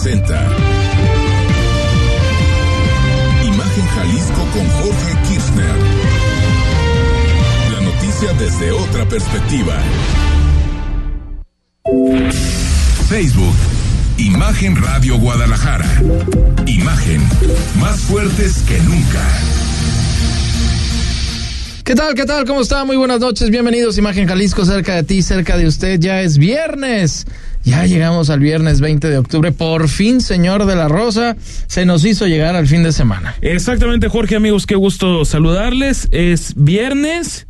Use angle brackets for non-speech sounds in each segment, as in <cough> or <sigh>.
presenta Imagen Jalisco con Jorge Kirchner. La noticia desde otra perspectiva. Facebook. Imagen Radio Guadalajara. Imagen. Más fuertes que nunca. ¿Qué tal? ¿Qué tal? ¿Cómo está? Muy buenas noches. Bienvenidos Imagen Jalisco, cerca de ti, cerca de usted. Ya es viernes. Ya llegamos al viernes 20 de octubre. Por fin, señor de la Rosa, se nos hizo llegar al fin de semana. Exactamente, Jorge, amigos, qué gusto saludarles. Es viernes.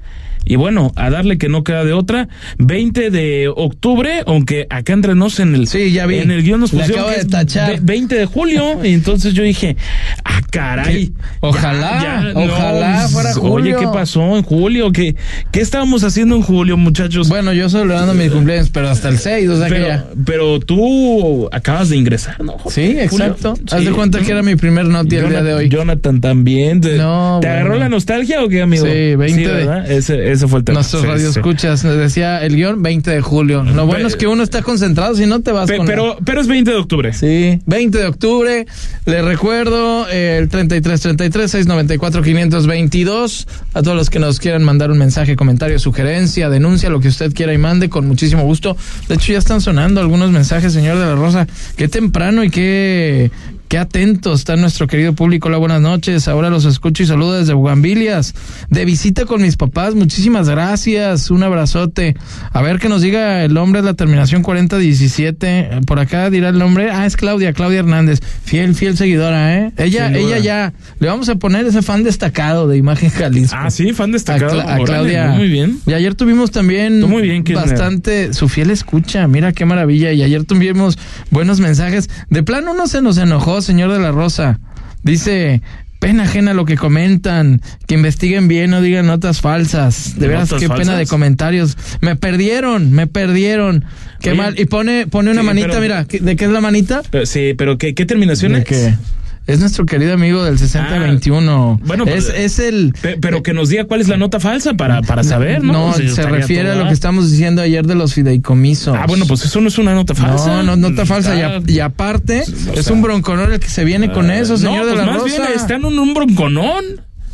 Y bueno, a darle que no queda de otra. 20 de octubre, aunque acá entre nos en el, sí, ya vi. en el guion nos pusieron que de es tachar. ve- 20 de julio. Y entonces yo dije, ah, caray. Ojalá, ojalá fuera Oye, julio. ¿qué pasó en julio? ¿Qué, ¿Qué estábamos haciendo en julio, muchachos? Bueno, yo celebrando mis cumpleaños, pero hasta el 6, o sea que pero, ya. pero tú acabas de ingresar, ¿no? Sí, exacto. Haz Sí. de cuenta que era mi primer noti el día de hoy. Jonathan también. ¿Te, No, ¿te agarró la nostalgia o qué, amigo? Sí, 20 de- ¿verdad? Ese, ese fue el tema. Nuestros Sí, radio sí. escuchas, decía el guion 20 de julio. Lo bueno es que uno está concentrado, si no te vas Pe- con pero, pero es 20 de octubre. Sí, 20 de octubre. Le recuerdo eh, el 3333 694 522 a todos los que nos quieran mandar un mensaje, comentario, sugerencia, denuncia, lo que usted quiera y mande con muchísimo gusto. De hecho ya están sonando algunos mensajes, señor de la Rosa. Qué temprano y qué Qué atento está nuestro querido público. Hola, buenas noches. Ahora los escucho y saludo desde Bugambilias. De visita con mis papás. Muchísimas gracias. Un abrazote. A ver que nos diga el nombre de la terminación 4017. Por acá dirá el nombre. Ah, es Claudia, Claudia Hernández. Fiel, fiel seguidora, ¿eh? Ella, ella ya. Le vamos a poner ese fan destacado de Imagen Jalisco. Ah, sí, fan A, destacado. Cla- a Claudia. Muy bien. Y ayer tuvimos también muy bien, bastante su fiel escucha. Mira qué maravilla. Y ayer tuvimos buenos mensajes. De plano uno se nos enojó, señor de la Rosa. Dice. Pena ajena lo que comentan, que investiguen bien, no digan notas falsas. De veras, ¿Notas qué pena de comentarios. Me perdieron, me perdieron. Qué Oye, mal. Y pone, pone una sí, manita, pero- mira, ¿qué- ¿de qué es la manita? Pero, sí, pero ¿qué, qué terminación De es? que es nuestro querido amigo del 6021. Ah, bueno, es, pues, es el. Pe- Pero que nos diga cuál es la nota falsa para, para saber, ¿no? No, se refiere a lo que estamos diciendo ayer de los fideicomisos. Ah, bueno, pues eso no es una nota falsa. No, no, nota falsa. Y, a- Está- y aparte, O es un bronconón el que se viene con eso, señor no, de pues la más Rosa. bien están en un bronconón.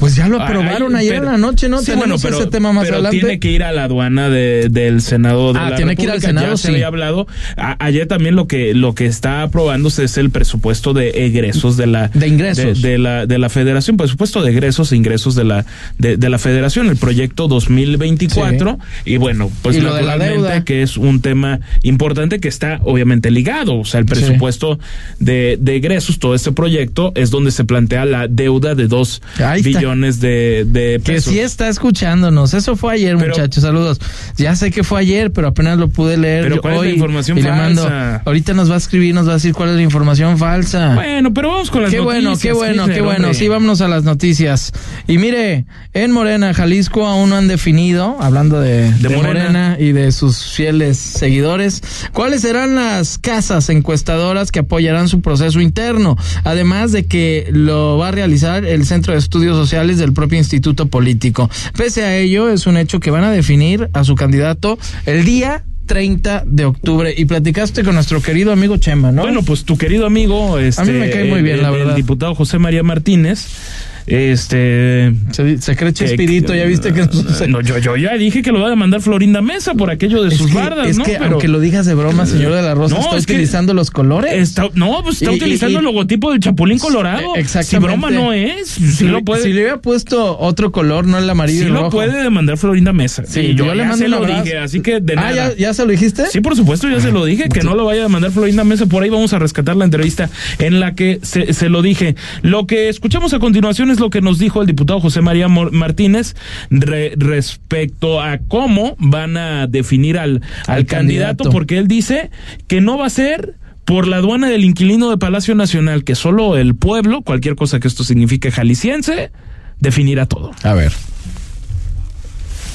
Pues ya lo Ay, aprobaron ayer pero- en la noche, ¿no? Sí, Tenemos bueno, pero, ese tema más pero adelante. tiene que ir a la aduana de- del Senado de Ah, la tiene que ir al Senado, ya se sí. había hablado. A- ayer también lo que lo que está aprobándose es el presupuesto de egresos de la De ingresos. de, de la de la Federación, presupuesto de egresos e ingresos de la de, de la Federación, el proyecto 2024 y bueno, pues Y lo de la naturalmente deuda. que es un tema importante que está obviamente ligado, o sea, el presupuesto de, de egresos, todo este proyecto es donde se plantea la deuda de dos Ahí de, de Que sí está escuchándonos. Eso fue ayer, Pero- muchachos. Saludos. Ya sé que fue ayer, pero apenas lo pude leer Pero ¿cuál es la hoy. información y le mando- falsa? ahorita nos va a escribir, nos va a decir cuál es la información falsa. Bueno, pero vamos con las Qué bueno, noticias. qué bueno, qué bueno. hombre. Sí, vámonos a las noticias. Y mire, en Morena, Jalisco, aún no han definido, hablando de, de Morena. Morena. y de sus fieles seguidores, cuáles serán las casas encuestadoras que apoyarán su proceso interno. Además de que lo va a realizar el Centro de Estudios Sociales del propio Instituto Político. Pese a ello, es un hecho que van a definir a su candidato el día 30 de octubre. Y platicaste con nuestro querido amigo Chema, ¿no? Bueno, pues tu querido amigo, este, A mí me cae muy bien, el, la el verdad. diputado José María Martínez, este... se, se cree Chespirito, ya viste que... <laughs> se- No, yo, yo ya dije que lo va a demandar Florinda Mesa por aquello de Es sus que, bardas, es ¿no? que Pero aunque lo digas de broma, señor de la Rosa, No, está es utilizando los colores. está, no, pues está Y- utilizando y- el logotipo del Chapulín Colorado. Exactamente. Si broma no es, si, lo puede... si le hubiera puesto otro color, no el amarillo sí y lo rojo. puede demandar Florinda Mesa. Sí, Sí, yo, yo le mando se lo abrazo. dije, así que de Ah, nada. ¿ya, ¿ya se lo dijiste? Sí, por supuesto, ya se lo dije, que no lo vaya a mandar Florinda Mesa. Por ahí vamos a rescatar la entrevista en la que se, se lo dije. Lo que escuchamos a continuación es lo que nos dijo el diputado José María Martínez re- respecto a cómo van a definir al, al, Al candidato, candidato. porque él dice que no va a ser por la aduana del inquilino de Palacio Nacional, que solo el pueblo, cualquier cosa que esto signifique jalisciense, definirá todo. A ver.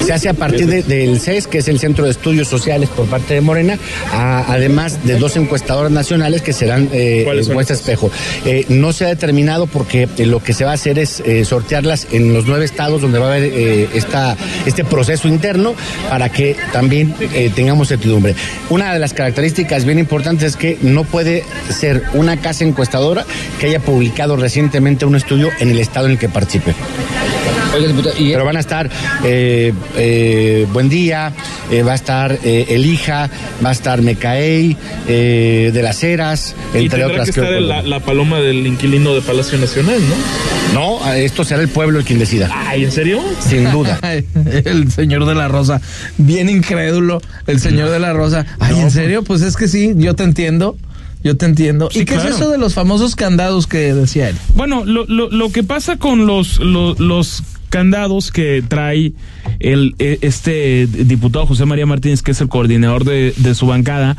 Se hace a partir del CES, que es el Centro de Estudios Sociales por parte de Morena, además de dos encuestadoras nacionales que serán eh, encuesta espejo. Eh, no se ha determinado porque eh, lo que se va a hacer es eh, sortearlas en los nueve estados donde va a haber esta, este proceso interno para que también tengamos certidumbre. Una de las características bien importantes es que no puede ser una casa encuestadora que haya publicado recientemente un estudio en el estado en el que participe. Pero van a estar eh, eh, Buen Día, eh, va a estar Elija, va a estar Mecaey, de las Heras, entre otras. Que estar la, la, paloma del inquilino de Palacio Nacional, ¿no? No, esto será el pueblo el quien decida. Ay, ¿en serio? Sin duda. <laughs> el señor de la Rosa, bien incrédulo, el señor de la Rosa. Ay, ¿en serio? Pues es que sí, yo te entiendo. Yo te entiendo. ¿Y qué es eso de los famosos candados que decía él? Bueno, lo, lo, lo que pasa con los, los, los candados que trae el, e, este diputado José María Martínez, que es el coordinador de, de, su bancada,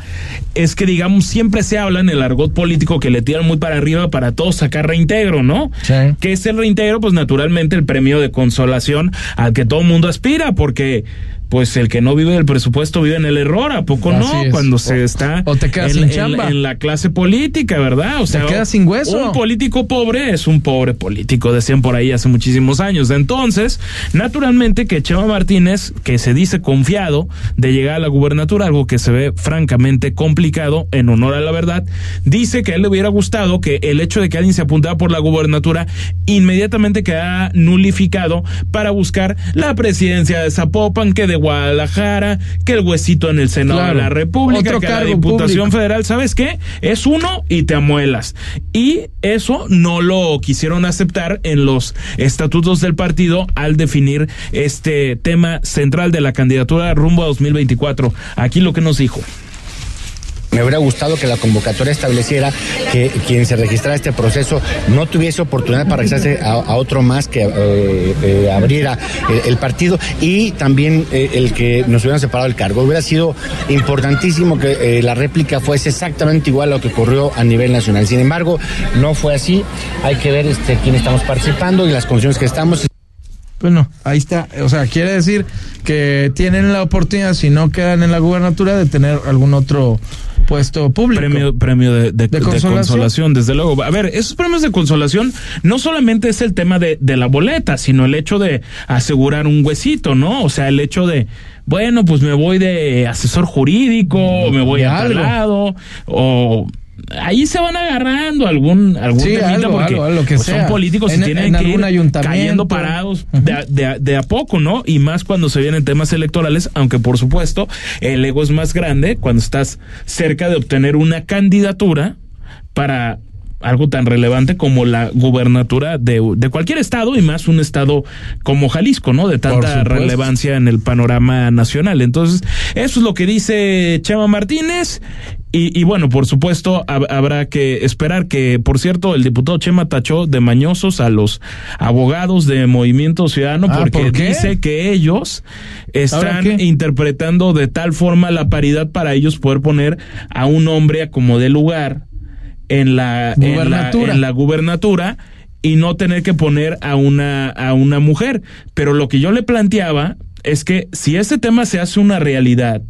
es que, digamos, siempre se habla en el argot político que le tiran muy para arriba para todos sacar reintegro, ¿no? Sí. Que es el reintegro? Pues naturalmente el premio de consolación al que todo el mundo aspira, porque pues el que no vive del presupuesto vive en el error, ¿a poco no? Cuando se está o te quedas en, sin en, la clase política, ¿verdad? O sea, te quedas sin hueso. Un político pobre es un pobre político, decían por ahí hace muchísimos años. Entonces, naturalmente que Chema Martínez, que se dice confiado de llegar a la gubernatura, algo que se ve francamente complicado, en honor a la verdad, dice que a él le hubiera gustado que el hecho de que alguien se apuntara por la gubernatura inmediatamente quedara nulificado para buscar la presidencia de Zapopan, que de Guadalajara, que el huesito en el Senado de la República, que la Diputación Federal, ¿sabes qué? Es uno y te amuelas. Y eso no lo quisieron aceptar en los estatutos del partido al definir este tema central de la candidatura rumbo a 2024. Aquí lo que nos dijo. Me hubiera gustado que la convocatoria estableciera que quien se registrara este proceso no tuviese oportunidad para registrarse a, otro más que eh, eh, abriera el, partido y también eh, el que nos hubieran separado el cargo. Hubiera sido importantísimo que la réplica fuese exactamente igual a lo que ocurrió a nivel nacional. Sin embargo, no fue así. Hay que ver este, quién estamos participando y las condiciones que estamos. Bueno, ahí está. O sea, quiere decir que tienen la oportunidad, si no quedan en la gubernatura, de tener algún otro puesto público. Premio, premio de, consolación? desde luego. A ver, esos premios de consolación no solamente es el tema de, de la boleta, sino el hecho de asegurar un huesito, ¿no? O sea, el hecho de, bueno, pues me voy de asesor jurídico, o me voy a tal lado, o ahí se van agarrando algún algún sí, porque que pues, son políticos y tienen que ir cayendo parados de, de, a poco, ¿no? Y más cuando se vienen temas electorales, aunque por supuesto el ego es más grande cuando estás cerca de obtener una candidatura para algo tan relevante como la gubernatura de, de, cualquier estado y más un estado como Jalisco, ¿no? De tanta relevancia en el panorama nacional. Entonces, eso es lo que dice Chema Martínez. Y, y bueno, por supuesto, habrá que esperar que, por cierto, el diputado Chema tachó de mañosos a los abogados de Movimiento Ciudadano ah, porque dice que ellos están interpretando de tal forma la paridad para ellos poder poner a un hombre a como de lugar en la gubernatura. En la, gubernatura y no tener que poner a una a una mujer. Pero lo que yo le planteaba es que si ese tema se hace una realidad,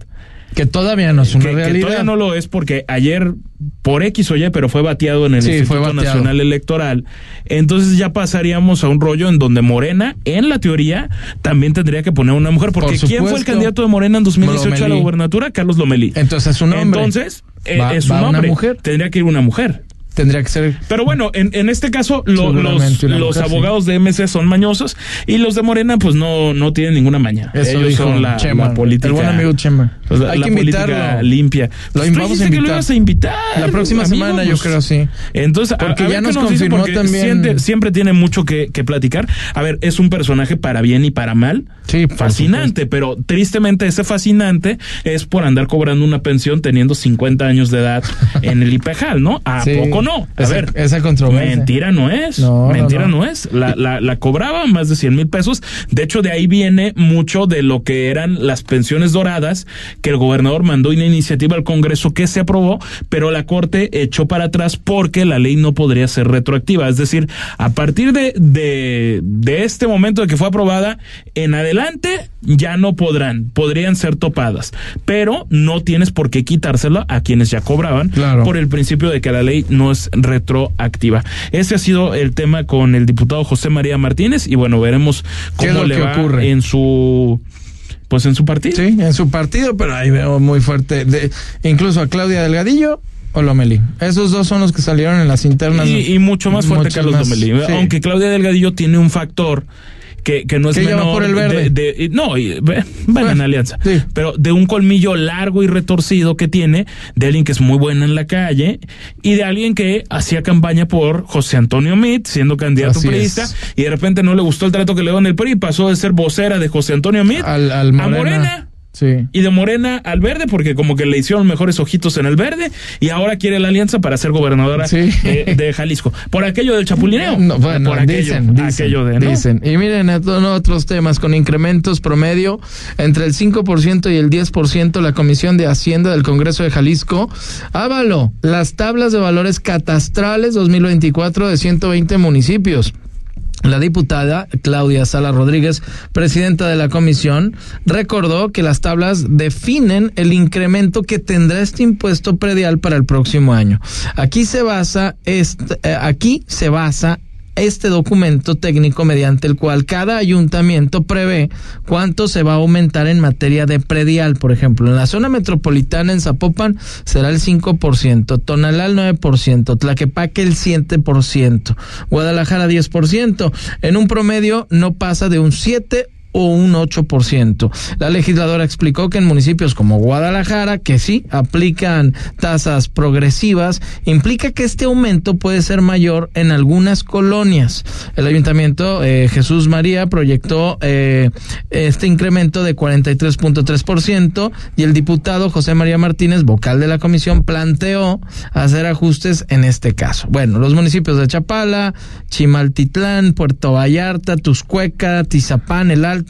que todavía no es una realidad. Que todavía no lo es porque ayer, por X o Y, pero fue bateado en el Instituto Nacional Electoral. Entonces ya pasaríamos a un rollo en donde Morena, en la teoría, también tendría que poner a una mujer. Porque ¿quién fue el candidato de Morena en 2018 a la gubernatura? Carlos Lomelí. Entonces es un hombre. Entonces, eh, es un hombre. mujer. Tendría que ir una mujer. Tendría que ser. Pero bueno, en, en este caso, los, los abogados de MC son mañosos y los de Morena, pues no, no tienen ninguna maña. Ellos son la, política. El buen amigo Chema. Pues, Hay que invitarlo. limpia. Lo pues, vamos a invitar. que lo ibas a invitar. La próxima semana, yo pues. creo, sí. Entonces, porque ya nos, confirmó también. Siempre, tiene mucho que, que, platicar. A ver, es un personaje para bien y para mal. Sí, fascinante, pero tristemente ese fascinante es por andar cobrando una pensión teniendo 50 años de edad en el IPEJAL, ¿no? ¿A poco no, no. A esa, ver, esa controversia. Mentira no es. No, mentira no, no. es. La, la, la cobraba más de 100 mil pesos. De hecho, de ahí viene mucho de lo que eran las pensiones doradas que el gobernador mandó una iniciativa al Congreso que se aprobó, pero la Corte echó para atrás porque la ley no podría ser retroactiva. Es decir, a partir de, de, de este momento de que fue aprobada, en adelante ya no podrán, podrían ser topadas, pero no tienes por qué quitárselo a quienes ya cobraban Claro. por el principio de que la ley no es retroactiva. Ese ha sido el tema con el diputado José María Martínez y bueno, veremos ¿Qué es cómo le va ocurre? en su pues en su partido. Sí, en su partido, pero ahí veo muy fuerte. De, incluso a Claudia Delgadillo o Lomelí. Esos dos son los que salieron en las internas. Y, y mucho más fuerte Muchos Carlos más, sí. Aunque Claudia Delgadillo tiene un factor que, que no es menor por el verde. de- de- no, y, en alianza. sí. Pero de un colmillo largo y retorcido que tiene, de alguien que es muy buena en la calle y de alguien que hacía campaña por José Antonio Meade, siendo candidato Así es. y de repente no le gustó el trato que le dio en el PRI, pasó de ser vocera de José Antonio Meade al, al a Morena. Sí. Y de Morena al verde, porque como que le hicieron mejores ojitos en el verde, y ahora quiere la alianza para ser gobernadora Sí. eh, de Jalisco. Por aquello del chapulineo. No, bueno, por aquello, dicen, dicen, aquello de, ¿no? dicen. Y miren, otros temas, con incrementos promedio entre el 5% y el 10%, la Comisión de Hacienda del Congreso de Jalisco avaló las tablas de valores catastrales 2024 de 120 municipios. La diputada Claudia Sala Rodríguez, presidenta de la comisión, recordó que las tablas definen el incremento que tendrá este impuesto predial para el próximo año. Aquí se basa eh, aquí se basa este documento técnico mediante el cual cada ayuntamiento prevé cuánto se va a aumentar en materia de predial. Por ejemplo, en la zona metropolitana en Zapopan será el 5%, Tonalá el 9%, Tlaquepaque el 7%, Guadalajara 10%. En un promedio no pasa de un 7 o un 8%. La legisladora explicó que en municipios como Guadalajara, que sí aplican tasas progresivas, implica que este aumento puede ser mayor en algunas colonias. El ayuntamiento eh, Jesús María proyectó eh, este incremento de 43.3% y el diputado José María Martínez, vocal de la comisión, planteó hacer ajustes en este caso. Bueno, los municipios de Chapala, Chimaltitlán, Puerto Vallarta, Tuscueca, Tizapán, El Alto,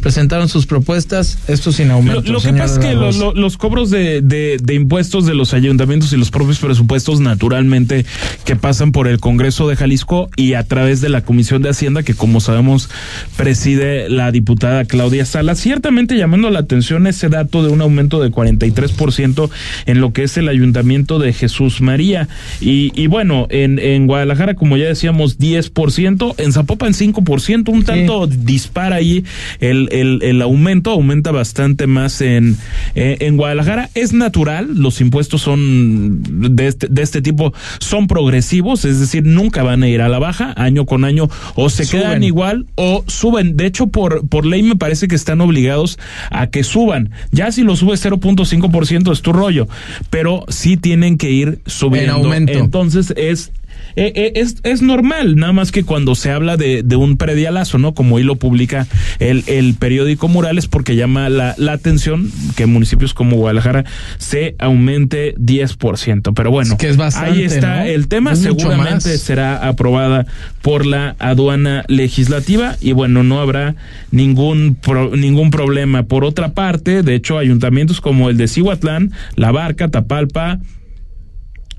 presentaron sus propuestas, esto sin aumento. lo que pasa es que los cobros de, de- de impuestos de los ayuntamientos y los propios presupuestos, naturalmente, que pasan por el Congreso de Jalisco y a través de la Comisión de Hacienda, que como sabemos preside la diputada Claudia Sala, ciertamente llamando la atención ese dato de un aumento de 43% en lo que es el ayuntamiento de Jesús María. Y, y bueno, en, en Guadalajara, como ya decíamos, 10%, en Zapopan 5%, un tanto dispara ahí el, el, el aumento, aumenta bastante más en, eh, en Guadalajara. Es natural, los impuestos son de este, de este tipo, son progresivos, es decir, nunca van a ir a la baja, año con año, o se Suben. quedan igual o suben. De hecho, por, por ley me parece que están obligados a que suban. Ya si lo subes 0.5% es tu rollo, pero sí tienen que ir subiendo. aumento. Entonces es eh, eh, es, es normal, nada más que cuando se habla de, de un predialazo, ¿no? Como hoy lo publica el, el periódico Murales, porque llama la, la atención que en municipios como Guadalajara se aumente 10%. Pero bueno, Es que es bastante, ahí está ¿no? el tema, Es seguramente será aprobada por la aduana legislativa y bueno, no habrá ningún, pro- ningún problema. Por otra parte, de hecho, ayuntamientos como el de Cihuatlán, La Barca, Tapalpa,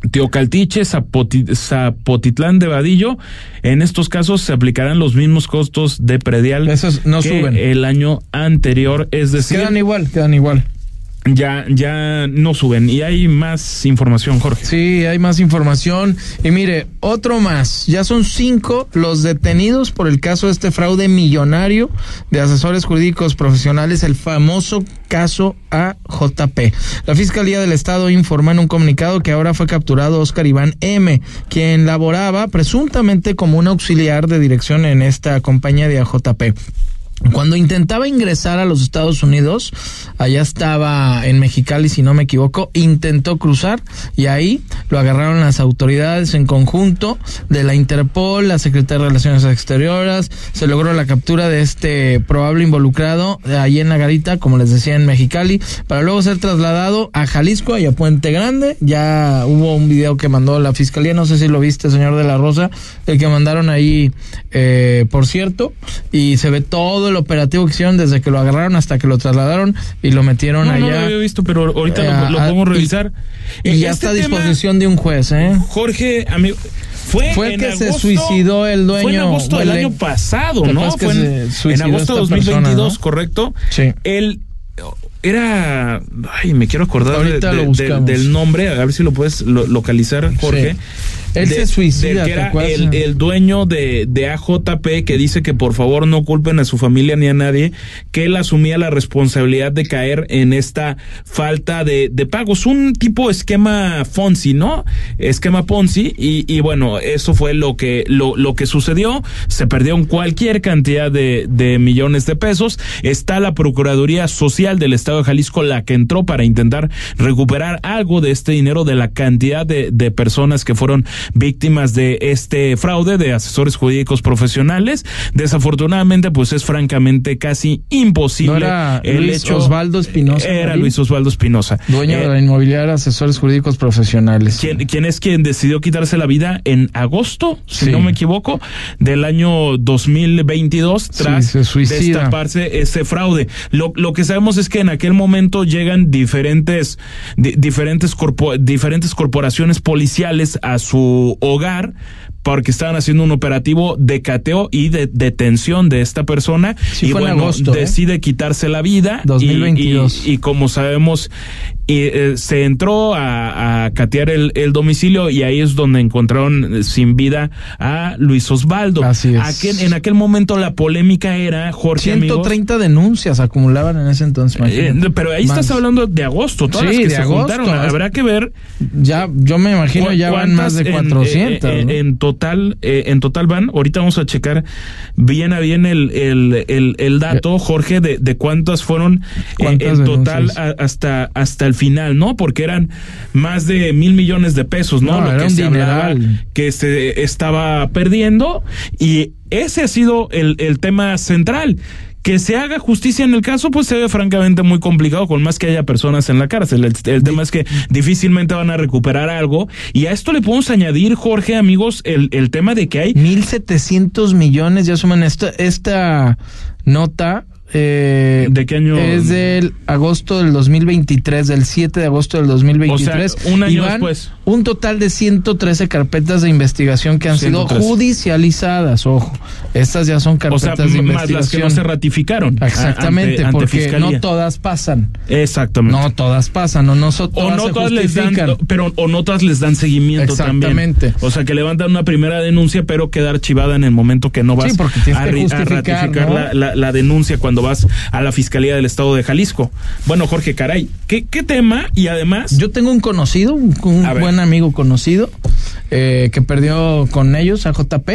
Teocaltiche, Zapoti- Zapotitlán de Vadillo, en estos casos se aplicarán los mismos costos de predial Esos no que suben. el año anterior, es decir, Quedan igual, quedan igual. Ya, ya no suben. Y hay más información, Jorge. Sí, hay más información. Y mire, otro más. Ya son cinco los detenidos por el caso de este fraude millonario de asesores jurídicos profesionales, el famoso caso AJP. La Fiscalía del Estado informa en un comunicado que ahora fue capturado Oscar Iván M., quien laboraba presuntamente como un auxiliar de dirección en esta compañía de AJP. Cuando intentaba ingresar a los Estados Unidos, allá estaba en Mexicali, si no me equivoco, intentó cruzar y ahí lo agarraron las autoridades en conjunto de la Interpol, la Secretaría de Relaciones Exteriores, se logró la captura de este probable involucrado ahí en la garita, como les decía, en Mexicali, para luego ser trasladado a Jalisco y a Puente Grande. Ya hubo un video que mandó la Fiscalía, no sé si lo viste, señor de la Rosa, el que mandaron ahí, eh, por cierto, y se ve todo el operativo que hicieron desde que lo agarraron hasta que lo trasladaron y lo metieron No, allá. no lo había visto, pero ahorita lo, Eh, lo ah, podemos y- revisar. Y Eh, ya este está a tema, disposición de un juez, ¿eh? Jorge, amigo, fue, Fue el que se suicidó el dueño, Fue en agosto del el- año pasado, ¿Te ¿no? Fue en, agosto de esta 2022, persona, ¿no? ¿correcto? Sí. Él era, ay, me quiero acordar de- del nombre, a ver si lo puedes lo- localizar, Jorge. Sí. Él se suicida, que ¿te era el, el dueño de, de AJP que dice que por favor no culpen a su familia ni a nadie, que él asumía la responsabilidad de caer en esta falta de, de pagos. Un tipo esquema Fonsi, ¿no? Esquema Ponzi. Y, y bueno, eso fue lo que, lo, lo que sucedió. Se perdieron cualquier cantidad de, de millones de pesos. Está la Procuraduría Social del Estado de Jalisco la que entró para intentar recuperar algo de este dinero de la cantidad de, de personas que fueron víctimas de este fraude de asesores jurídicos profesionales. Desafortunadamente, pues es francamente casi imposible ¿No era el Luis hecho. Osvaldo Espinosa, Era Marín? Luis Osvaldo Espinosa. Dueño Eh, de la inmobiliaria, asesores jurídicos profesionales. quien, quien es quien decidió quitarse la vida en agosto, si Sí. no me equivoco, del año 2022 Sí, tras destaparse ese fraude. Lo, lo que sabemos es que en aquel momento llegan diferentes di- diferentes corpo- diferentes corporaciones policiales a su hogar porque estaban haciendo un operativo de cateo y de detención de esta persona Sí, y fue en bueno, agosto, ¿eh? decide quitarse la vida y- 2022. y, y como sabemos y, eh, se entró a, a catear el, el domicilio y ahí es donde encontraron eh, sin vida a Luis Osvaldo. Así es. Aquel- en aquel momento la polémica era, Jorge, amigos, 130 denuncias acumulaban en ese entonces. eh, pero ahí Más. estás hablando de agosto, todas Sí, las que de se agosto. juntaron. Habrá que ver Ya, yo me imagino ¿Cu- ya van más de cuántas en- 400. eh, eh, ¿no? En, total, eh, en total van. Ahorita vamos a checar bien a bien el, el, el, el dato, Jorge, de, de cuántas fueron eh, ¿Cuántas en total a- hasta, hasta el final, ¿no? Porque eran más de mil millones de pesos, ¿no? No, Lo que se hablaba que se estaba perdiendo y ese ha sido el, el tema central. Que se haga justicia en el caso, pues se ve francamente muy complicado, con más que haya personas en la cárcel. El, el tema es que difícilmente van a recuperar algo. Y a esto le podemos añadir, Jorge, amigos, el, el tema de que hay 1.700 millones ya suman esta, esta nota. Eh, ¿De qué año? Es del agosto del 2023, del 7 de agosto del 2023. O sea, un año Y van después. Un total de 113 carpetas de investigación que han 113. sido judicializadas, ojo. Estas ya son o carpetas sea, de investigación. más las que no se ratificaron. Exactamente, ante- ante porque fiscalía. no todas pasan. Exactamente. No todas pasan, o no so- o todas no se todas les dan, pero o no todas les dan seguimiento también. Exactamente. O sea que levantan una primera denuncia, pero queda archivada en el momento que no vas Sí, porque tienes a, que a ratificar ¿no? la, la- la denuncia cuando vas a la fiscalía del estado de Jalisco. Bueno, Jorge, caray, ¿qué, qué tema? Y además, Yo tengo un conocido, un, buen amigo conocido, eh, que perdió con ellos a JP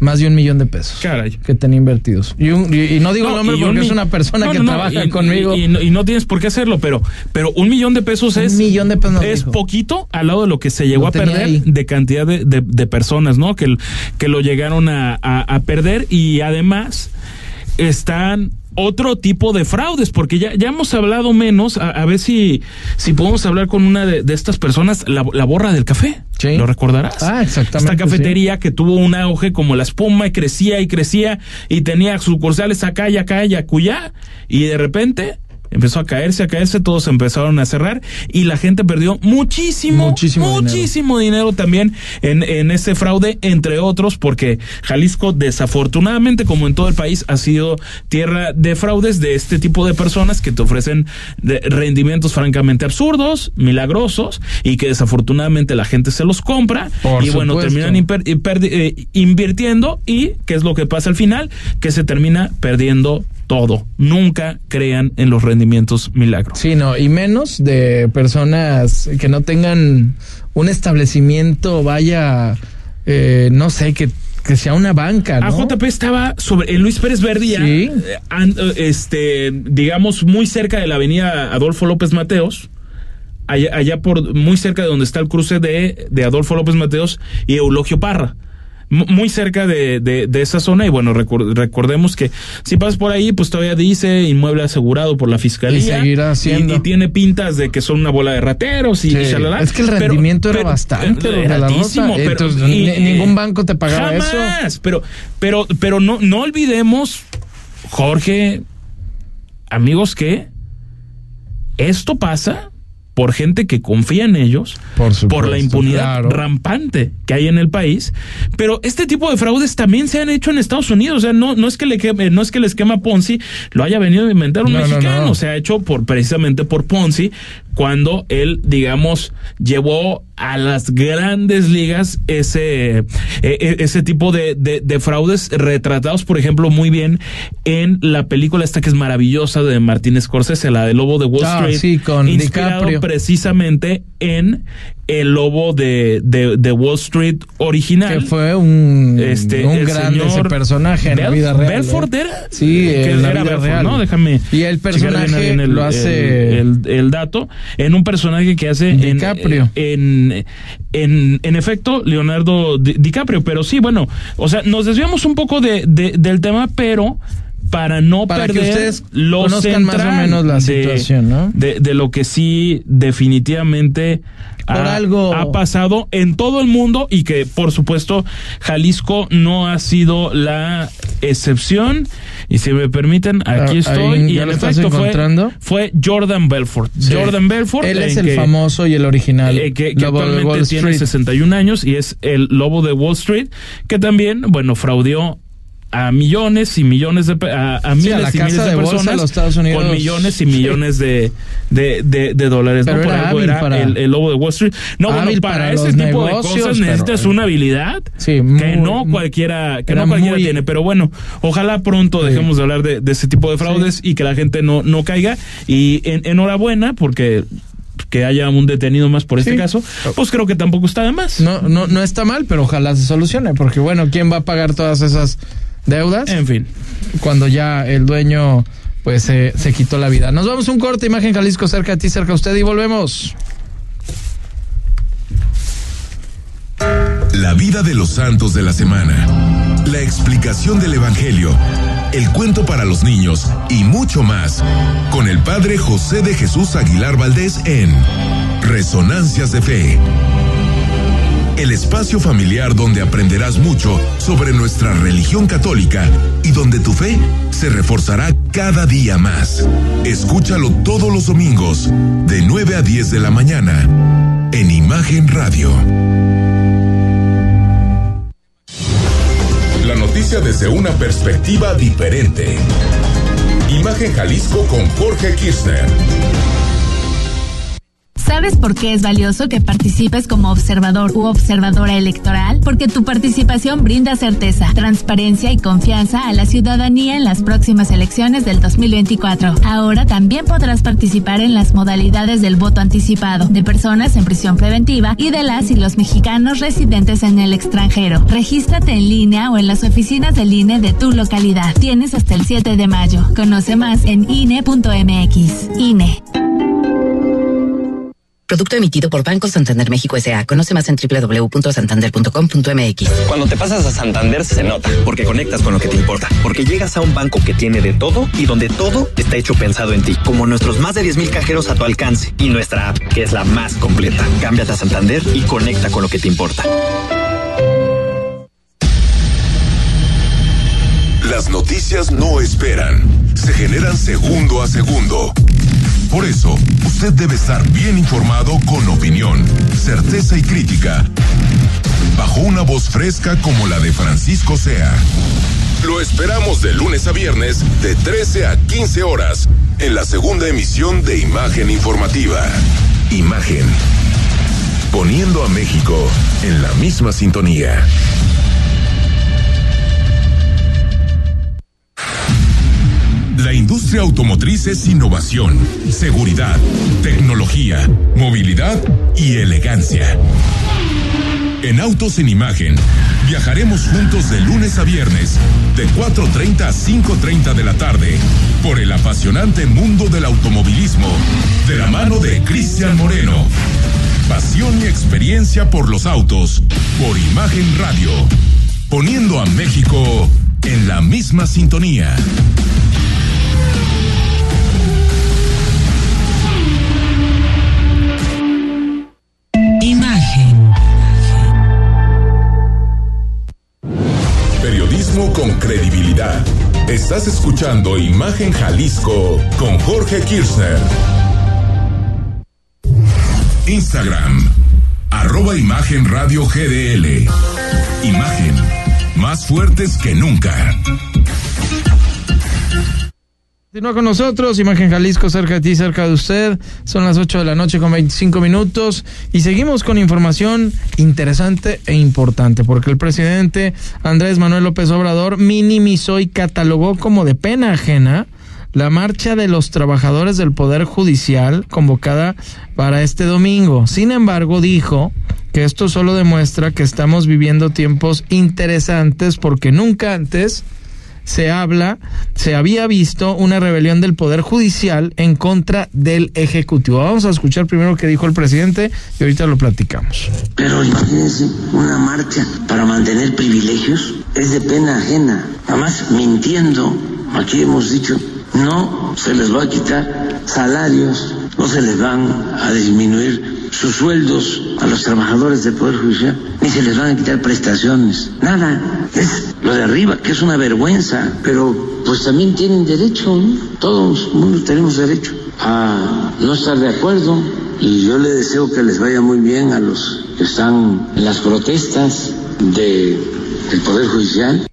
más de un millón de pesos. Caray. Que tenía invertidos. Y, un- y- y no digo el nombre porque es una persona no, que no, no, trabaja y- conmigo. Y, no, no tienes por qué hacerlo, pero, pero un millón de pesos Un es. millón de pesos Es dijo. poquito al lado de lo que se llegó Lo a perder ahí. de cantidad de, de- de personas, ¿no? Que, que lo llegaron a, a- a perder y además están otro tipo de fraudes, porque ya, ya hemos hablado menos, a, a ver si, si podemos hablar con una de, de estas personas, la, la borra del café. Sí. ¿Lo recordarás? Ah, exactamente, Esta cafetería que tuvo un auge como la espuma y crecía y crecía y tenía sucursales acá y acá y acullá y de repente empezó a caerse, a caerse, todos empezaron a cerrar y la gente perdió muchísimo, Muchísimo muchísimo dinero, también en, en ese fraude, entre otros, porque Jalisco desafortunadamente, como en todo el país, ha sido tierra de fraudes de este tipo de personas que te ofrecen rendimientos francamente absurdos, milagrosos y que desafortunadamente la gente se los compra Por y bueno, terminan perdi- eh, invirtiendo y ¿qué es lo que pasa al final? Que se termina perdiendo todo. Nunca crean en los rendimientos milagros. Sí, no, y menos de personas que no tengan un establecimiento, vaya, eh, no sé, que, que sea una banca, ¿no? AJP estaba sobre en Luis Pérez Verdía, Sí. eh, eh, este, digamos, muy cerca de la avenida Adolfo López Mateos. Allá, allá por muy cerca de donde está el cruce de, de Adolfo López Mateos y Eulogio Parra. Mu- muy cerca de, de, de esa zona y bueno, recor- recordemos que si pasas por ahí, pues todavía dice inmueble asegurado por la fiscalía. Y seguirá siendo. Y, y tiene pintas de que son una bola de rateros y, Sí. y shalala. Es que el Pero- rendimiento era pero- bastante, altísimo, pero- Entonces, y- ni- eh, ningún banco te pagaba eso. Jamás, pero, pero, pero no, no olvidemos, Jorge, amigos, que esto pasa por gente que confía en ellos, Por supuesto, la impunidad claro. rampante que hay en el país. Pero este tipo de fraudes también se han hecho en Estados Unidos. O sea, no, no es que le queme- no es que el esquema Ponzi lo haya venido a inventar un No, no, mexicano. no. Se ha hecho por precisamente por Ponzi cuando él, digamos, llevó a las grandes ligas ese, eh, eh, ese tipo de, de, de fraudes retratados, por ejemplo, muy bien en la película esta que es maravillosa de Martín Scorsese, la de Lobo de Wall Ah, Street, sí, con inspirado DiCaprio. precisamente en el Lobo de, de, de Wall Street original. Que fue un, Este, un ese señor personaje en la vida real. Belfort ¿eh? era. Sí, que en la era vida Belfort, real. ¿no? Déjame. Y el personaje bien el- lo hace- El, el- el dato. En un personaje que hace. en- DiCaprio. En, en, en efecto, Leonardo Di- DiCaprio. Pero sí, bueno. O sea, nos desviamos un poco de, de- del tema, pero. Para no Para que perder ustedes lo conozcan más o menos la de- situación, ¿no? De, de lo que sí definitivamente Por ha, algo- ha pasado en todo el mundo y que por supuesto Jalisco no ha sido la excepción y si me permiten aquí Ah, estoy ahí y en efecto fue, encontrando. fue Jordan Belfort Sí. Jordan Belfort Él es el que- famoso y el original. eh, que, de actualmente tiene Street. 61 años y es el lobo de Wall Street que también bueno fraudió a millones y millones de a, a Sí, miles a la y casa miles de, personas los Estados Unidos. con millones y Sí. millones de, de, de, de dólares Pero no por algo era para- el, el lobo de Wall Street no bueno para, para ese tipo negocios, de cosas pero- necesitas una habilidad Sí, que no cualquiera que no cualquiera muy- tiene pero bueno ojalá pronto dejemos de hablar de, de ese tipo de fraudes y que la gente no no caiga y en- enhorabuena porque que haya un detenido más por este Sí. caso, pues creo que tampoco está de más. No, no, no está mal, pero ojalá se solucione, porque bueno, ¿quién va a pagar todas esas deudas En fin. cuando ya el dueño pues se se quitó la vida? Nos vamos a un corte, imagen Jalisco cerca a ti, cerca a usted y volvemos. La vida de los santos de la semana. La explicación del Evangelio. El cuento para los niños y mucho más. Con el Padre José de Jesús Aguilar Valdés en Resonancias de Fe. El espacio familiar donde aprenderás mucho sobre nuestra religión católica y donde tu fe se reforzará cada día más. Escúchalo todos los domingos, de 9 a 10 de la mañana, en Imagen Radio. La noticia desde una perspectiva diferente. Imagen Jalisco con Jorge Kirchner. ¿Sabes por qué es valioso que participes como observador u observadora electoral? Porque tu participación brinda certeza, transparencia y confianza a la ciudadanía en las próximas elecciones del 2024. Ahora también podrás participar en las modalidades del voto anticipado, de personas en prisión preventiva y de las y los mexicanos residentes en el extranjero. Regístrate en línea o en las oficinas del INE de tu localidad. Tienes hasta el 7 de mayo. Conoce más en INE.mx. INE. Producto emitido por Banco Santander México S.A. Conoce más en www.santander.com.mx. Cuando te pasas a Santander se nota, porque conectas con lo que te importa, porque llegas a un banco que tiene de todo y donde todo está hecho pensado en ti, como nuestros más de 10.000 cajeros a tu alcance y nuestra app, que es la más completa. Cámbiate a Santander y conecta con lo que te importa. Las noticias no esperan, se generan segundo a segundo. Por eso, usted debe estar bien informado con opinión, certeza y crítica. Bajo una voz fresca como la de Francisco Sea. Lo esperamos de lunes a viernes de 13 a 15 horas en la segunda emisión de Imagen Informativa. Imagen. Poniendo a México en la misma sintonía. Industria automotriz es innovación, seguridad, tecnología, movilidad y elegancia. En Autos en Imagen, Viajaremos juntos de lunes a viernes, de 4.30 a 5.30 de la tarde, por el apasionante mundo del automovilismo, de la mano de Cristian Moreno. Pasión y experiencia por los autos, por Imagen Radio, poniendo a México en la misma sintonía. Imagen. Periodismo con credibilidad. Estás escuchando Imagen Jalisco con Jorge Kirchner. Instagram, arroba Imagen Radio GDL. Imagen, más fuertes que nunca. Continúa con nosotros, Imagen Jalisco, cerca de ti, cerca de usted. Son las 8 de la noche con 25 minutos y seguimos con información interesante e importante, porque el presidente Andrés Manuel López Obrador minimizó y catalogó como de pena ajena la marcha de los trabajadores del Poder Judicial convocada para este domingo. Sin embargo, dijo que esto solo demuestra que estamos viviendo tiempos interesantes porque nunca antes se habla, se había visto una rebelión del Poder Judicial en contra del Ejecutivo. Vamos a escuchar primero qué dijo el presidente y ahorita lo platicamos. Pero imagínense, una marcha para mantener privilegios es de pena ajena. Además, mintiendo, aquí hemos dicho, no se les va a quitar salarios, no se les van a disminuir sus sueldos a los trabajadores del Poder Judicial, ni se les van a quitar prestaciones, nada. Es lo de arriba, que es una vergüenza, pero pues también tienen derecho, ¿no? todos mundo tenemos derecho a no estar de acuerdo y yo le deseo que les vaya muy bien a los que están en las protestas de, del Poder Judicial.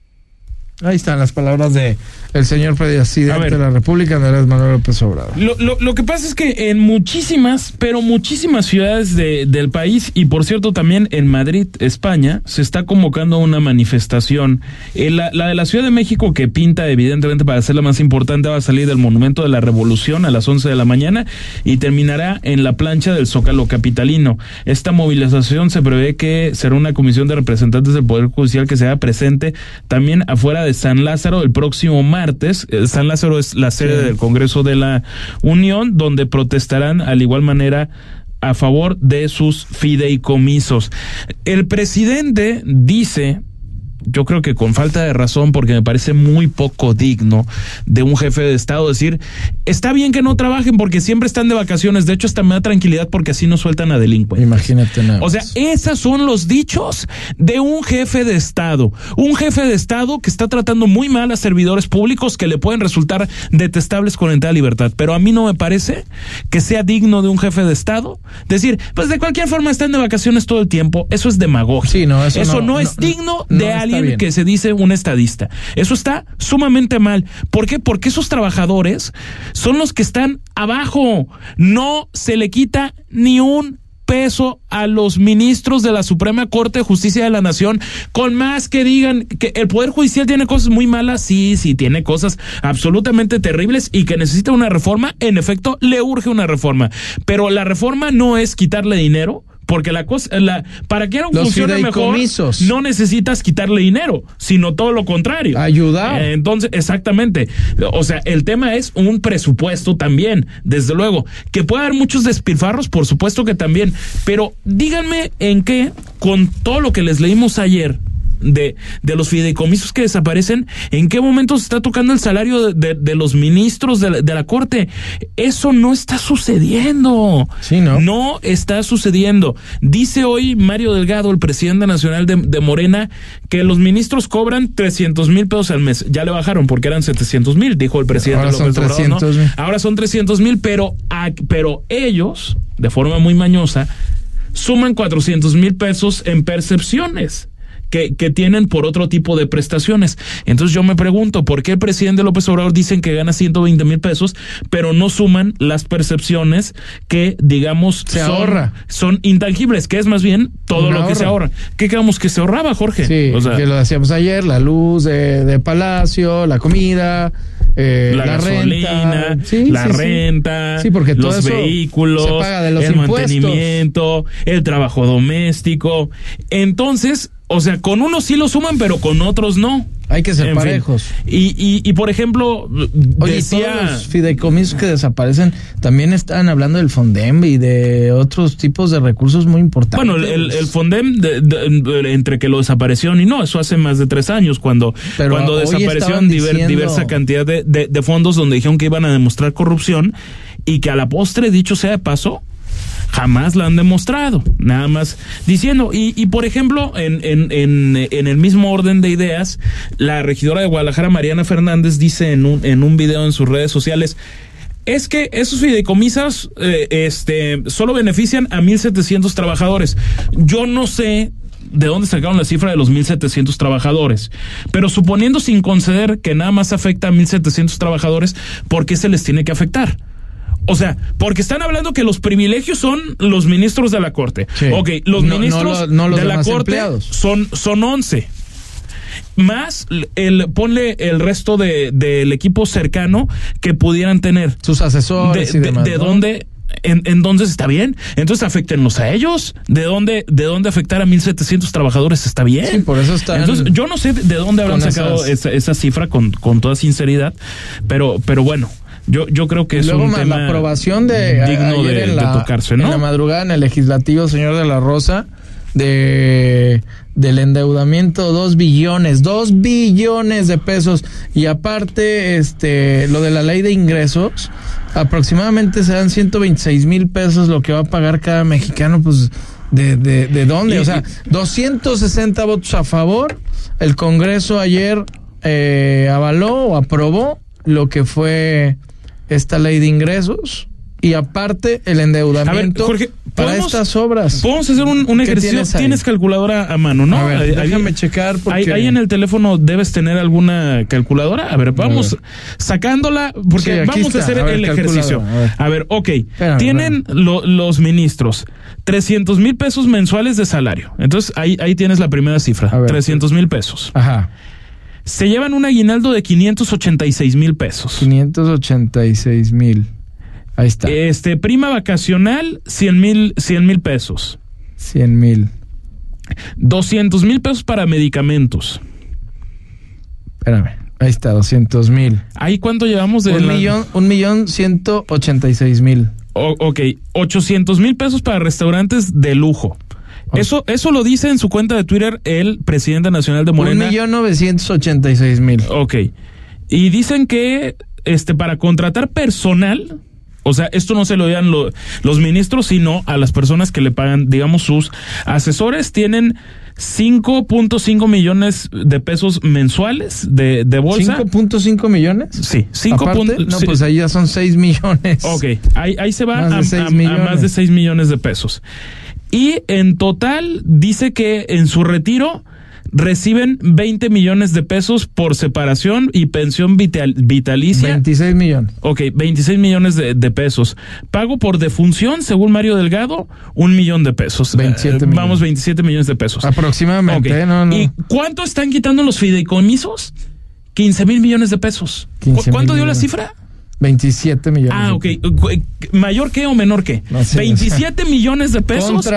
Ahí están las palabras de el señor presidente de la República, Andrés Manuel López Obrador. Lo, lo, lo, que pasa es que en muchísimas, pero muchísimas ciudades de, del país, y por cierto también en Madrid, España, se está convocando una manifestación. Eh, la, la, de la Ciudad de México, que pinta evidentemente para ser la más importante, va a salir del Monumento de la Revolución a las 11 de la mañana y terminará en la plancha del Zócalo Capitalino. Esta movilización se prevé que será una comisión de representantes del Poder Judicial que sea presente también afuera de San Lázaro el próximo martes martes. San Lázaro es la sede sí. del Congreso de la Unión, donde protestarán al igual manera a favor de sus fideicomisos. El presidente dice yo creo que con falta de razón, porque me parece muy poco digno de un jefe de Estado decir, está bien que no trabajen porque siempre están de vacaciones, de hecho hasta me da tranquilidad porque así no sueltan a delincuentes. Imagínate nada. O sea, esos son los dichos de un jefe de Estado, un jefe de Estado que está tratando muy mal a servidores públicos que le pueden resultar detestables con entera libertad, pero a mí no me parece que sea digno de un jefe de Estado decir, pues de cualquier forma están de vacaciones todo el tiempo, eso es demagogia. Sí, no, eso, eso no, no, es no, digno de alguien que se dice un estadista. Eso está sumamente mal. ¿Por qué? Porque esos trabajadores son los que están abajo. No se le quita ni un peso a los ministros de la Suprema Corte de Justicia de la Nación, con más que digan que el Poder Judicial tiene cosas muy malas, sí, sí, tiene cosas absolutamente terribles y que necesita una reforma, en efecto, le urge una reforma. Pero la reforma no es quitarle dinero, porque la cosa, la, para que algo funcione mejor, no necesitas quitarle dinero, sino todo lo contrario. Ayudar. Eh, entonces, exactamente. O sea, el tema es un presupuesto también, desde luego. Que puede haber muchos despilfarros, por supuesto que también. Pero díganme en qué, con todo lo que les leímos ayer, de, de los fideicomisos que desaparecen, ¿en qué momento se está tocando el salario de, de, de los ministros de la, de la, Corte? Eso no está sucediendo. Sí, ¿no? No está sucediendo. Dice hoy Mario Delgado, el presidente nacional de, de Morena, que los ministros cobran 300 mil pesos al mes. Ya le bajaron porque eran 700 mil, dijo el presidente Ahora López son Obrador, 300 ¿no? Ahora son 300 mil, pero, pero ellos, de forma muy mañosa, suman 400 mil pesos en percepciones que, que, tienen por otro tipo de prestaciones. Entonces yo me pregunto, ¿por qué el presidente López Obrador dicen que gana 120 mil pesos, pero no suman las percepciones que, digamos, se son, ahorra. son intangibles, que es más bien todo lo que se ahorra? ¿Qué quedamos que se ahorraba, Jorge? Sí, o sea, que lo decíamos ayer, la luz de, de Palacio, la comida, eh, la, la, gasolina, renta, sí, la sí, renta, sí. porque los vehículos, se paga de los el impuestos. mantenimiento, el trabajo doméstico. Entonces, O sea, con unos sí lo suman, pero con otros no. Hay que ser parejos. Y, y, y, por ejemplo, Oye, decía... todos los fideicomisos que desaparecen también están hablando del Fondem y de otros tipos de recursos muy importantes. Bueno, el, el Fondem, entre que lo desaparecieron y no, eso hace más de tres años, cuando, cuando desaparecieron diversa cantidad de, de fondos donde dijeron que iban a demostrar corrupción y que a la postre, dicho sea de paso, jamás la han demostrado, nada más diciendo. Y, y por ejemplo, en, en, en, en, el mismo orden de ideas, la regidora de Guadalajara, Mariana Fernández, dice en un, en un video en sus redes sociales, es que esos fideicomisas eh, este, solo benefician a 1.700 trabajadores. Yo no sé de dónde sacaron la cifra de los 1.700 trabajadores. Pero suponiendo sin conceder que nada más afecta a 1.700 trabajadores, ¿por qué se les tiene que afectar? O sea, porque están hablando que los privilegios son los ministros de la Corte. Ok, los ministros de la Corte son, son 11 más el ponle el resto de del equipo cercano que pudieran tener sus asesores de, y demás, de, dónde en, entonces está bien. Entonces afectenlos a ellos. ¿De dónde, de dónde afectar a 1.700 trabajadores está bien? Sí, por eso está. Entonces yo no sé de dónde habrán sacado esa, esa, cifra con, con toda sinceridad, pero, pero bueno, yo, yo creo que es un tema la aprobación de digno de, tocarse, ¿no? En la madrugada en el legislativo, señor de la Rosa, de del endeudamiento dos billones, dos billones de pesos. Y aparte este lo de la ley de ingresos aproximadamente serán 126 mil pesos lo que va a pagar cada mexicano pues de, de, de dónde, o sea, 260 votos a favor, el Congreso ayer eh, avaló o aprobó lo que fue esta ley de ingresos y aparte el endeudamiento para estas obras. Podemos hacer un, ejercicio. Tienes, calculadora a mano, ¿no? déjame checar. Porque... Ahí, en el teléfono debes tener alguna calculadora. A ver, vamos sacándola porque vamos a hacer el ejercicio. A ver, ok. Tienen los ministros 300 mil pesos mensuales de salario. Entonces ahí, ahí tienes la primera cifra. 300 mil pesos. Ajá se llevan un aguinaldo de 586 mil pesos. 586 mil. Ahí está. Este, prima vacacional, 100 mil 100 mil pesos. 100 mil. 200 mil pesos para medicamentos. Espérame. Ahí está, 200 mil. ¿Ahí cuánto llevamos de un millón, un millón 186 mil. ok, 800 mil pesos para restaurantes de lujo. Eso, eso lo dice en su cuenta de Twitter el presidente nacional de Morena. Un millón novecientos ochenta y seis mil. Ok. Y dicen que este para contratar personal, o sea, esto no se lo dan los ministros, sino a las personas que le pagan, digamos, sus asesores tienen 5.5 millones de pesos mensuales de, de bolsa. ¿5.5 millones? Sí, 5. No, pues ahí ya son 6 millones. Ok, ahí, ahí se va a, a, más de 6 millones de pesos. Y en total dice que en su retiro reciben 20 millones de pesos por separación y pensión vital, vitalicia. 26 millones. Ok, 26 millones de, pesos. Pago por defunción, según Mario Delgado, un millón de pesos. 27 eh, Vamos, 27 millones de pesos. Aproximadamente. ¿eh? ¿Y cuánto están quitando los fideicomisos? 15 mil millones de pesos. ¿Cuánto dio la cifra? 27 millones. Ah, ok. ¿Mayor qué o menor qué? 27 <laughs> millones de pesos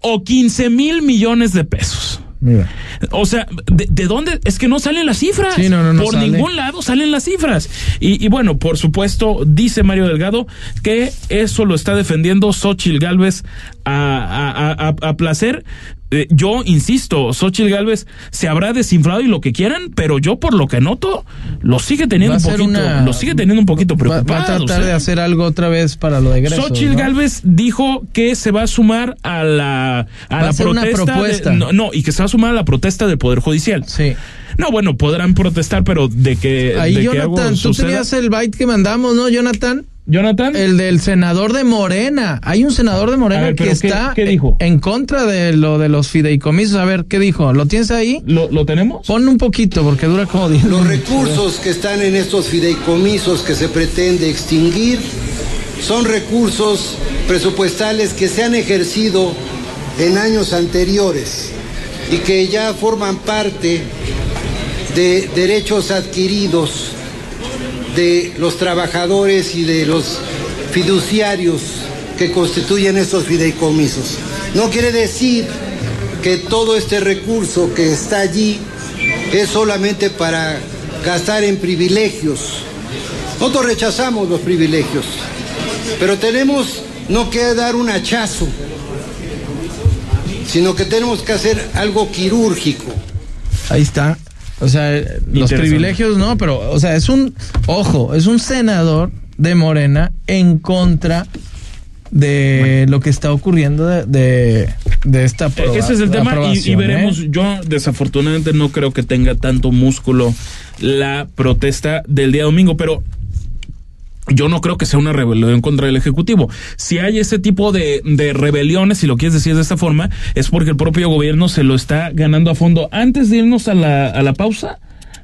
o 15 mil millones de pesos. Mira. O sea, ¿de, dónde? Es que no salen las cifras. Sí, no, no, por ningún lado salen las cifras. Y, y, bueno, por supuesto, dice Mario Delgado que eso lo está defendiendo Xochil Gálvez a, a, a, a placer, eh, yo insisto, Xochitl Galvez se habrá desinflado y lo que quieran, pero yo por lo que noto, lo sigue teniendo un poquito, lo sigue teniendo un poquito preocupado. Va, a tratar de hacer algo otra vez para lo de Gresos, Xochitl Galvez dijo que se va a sumar a la, a la protesta. no, y que se va a sumar a la protesta del Poder Judicial. Sí. No, bueno, podrán protestar, pero de que. Ahí, de Jonathan, tú tenías el byte que mandamos, ¿no, Jonathan? Jonathan. El del senador de Morena. Hay un senador de Morena que está en contra de lo de los fideicomisos. A ver, ¿qué dijo? ¿Lo tienes ahí? ¿Lo, lo tenemos? Pon un poquito porque dura como 10 Los recursos que están en estos fideicomisos que se pretende extinguir son recursos presupuestales que se han ejercido en años anteriores y que ya forman parte de derechos adquiridos de los trabajadores y de los fiduciarios que constituyen estos fideicomisos. No quiere decir que todo este recurso que está allí es solamente para gastar en privilegios. Nosotros rechazamos los privilegios, pero tenemos no que dar un hachazo, sino que tenemos que hacer algo quirúrgico. Ahí está. O sea, los privilegios no, pero, o sea, es un, ojo, es un senador de Morena en contra de lo que está ocurriendo de, de, esta Ese es el tema y, veremos, ¿eh? yo desafortunadamente no creo que tenga tanto músculo la protesta del día domingo, pero yo no creo que sea una rebelión contra el Ejecutivo. Si hay ese tipo de, de, rebeliones, si lo quieres decir de esta forma, es porque el propio gobierno se lo está ganando a fondo. Antes de irnos a la, a la pausa,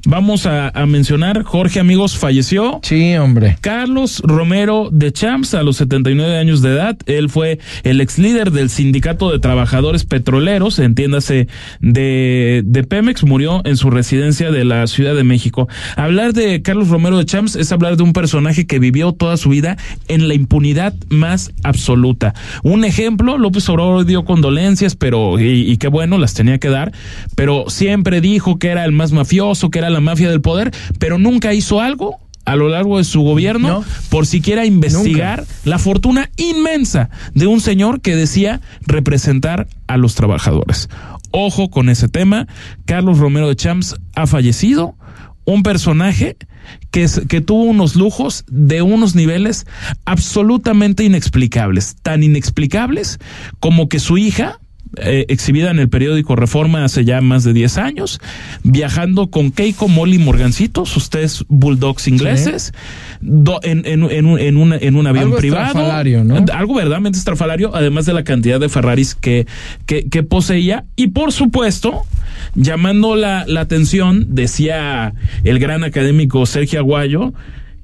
Vamos a, mencionar, Jorge Amigos falleció. Sí, hombre. Carlos Romero de Champs, a los 79 años de edad. Él fue el ex líder del Sindicato de Trabajadores Petroleros, entiéndase, de, de Pemex. Murió en su residencia de la Ciudad de México. Hablar de Carlos Romero de Champs es hablar de un personaje que vivió toda su vida en la impunidad más absoluta. Un ejemplo, López Obrador dio condolencias, pero, y, y qué bueno, las tenía que dar, pero siempre dijo que era el más mafioso, que era la mafia del poder, pero nunca hizo algo a lo largo de su gobierno por siquiera investigar la fortuna inmensa de un señor que decía representar a los trabajadores. Ojo con ese tema, Carlos Romero de Champs ha fallecido, un personaje que, que tuvo unos lujos de unos niveles absolutamente inexplicables, tan inexplicables como que su hija eh, exhibida en el periódico Reforma hace ya más de 10 años, viajando con Keiko Molly Morgancito, sus tres bulldogs ingleses, en, en, en, un, en, un avión algo privado. Algo verdaderamente estrafalario, además de la cantidad de Ferraris que, que, que poseía. Y por supuesto, llamando la, la atención, decía el gran académico Sergio Aguayo,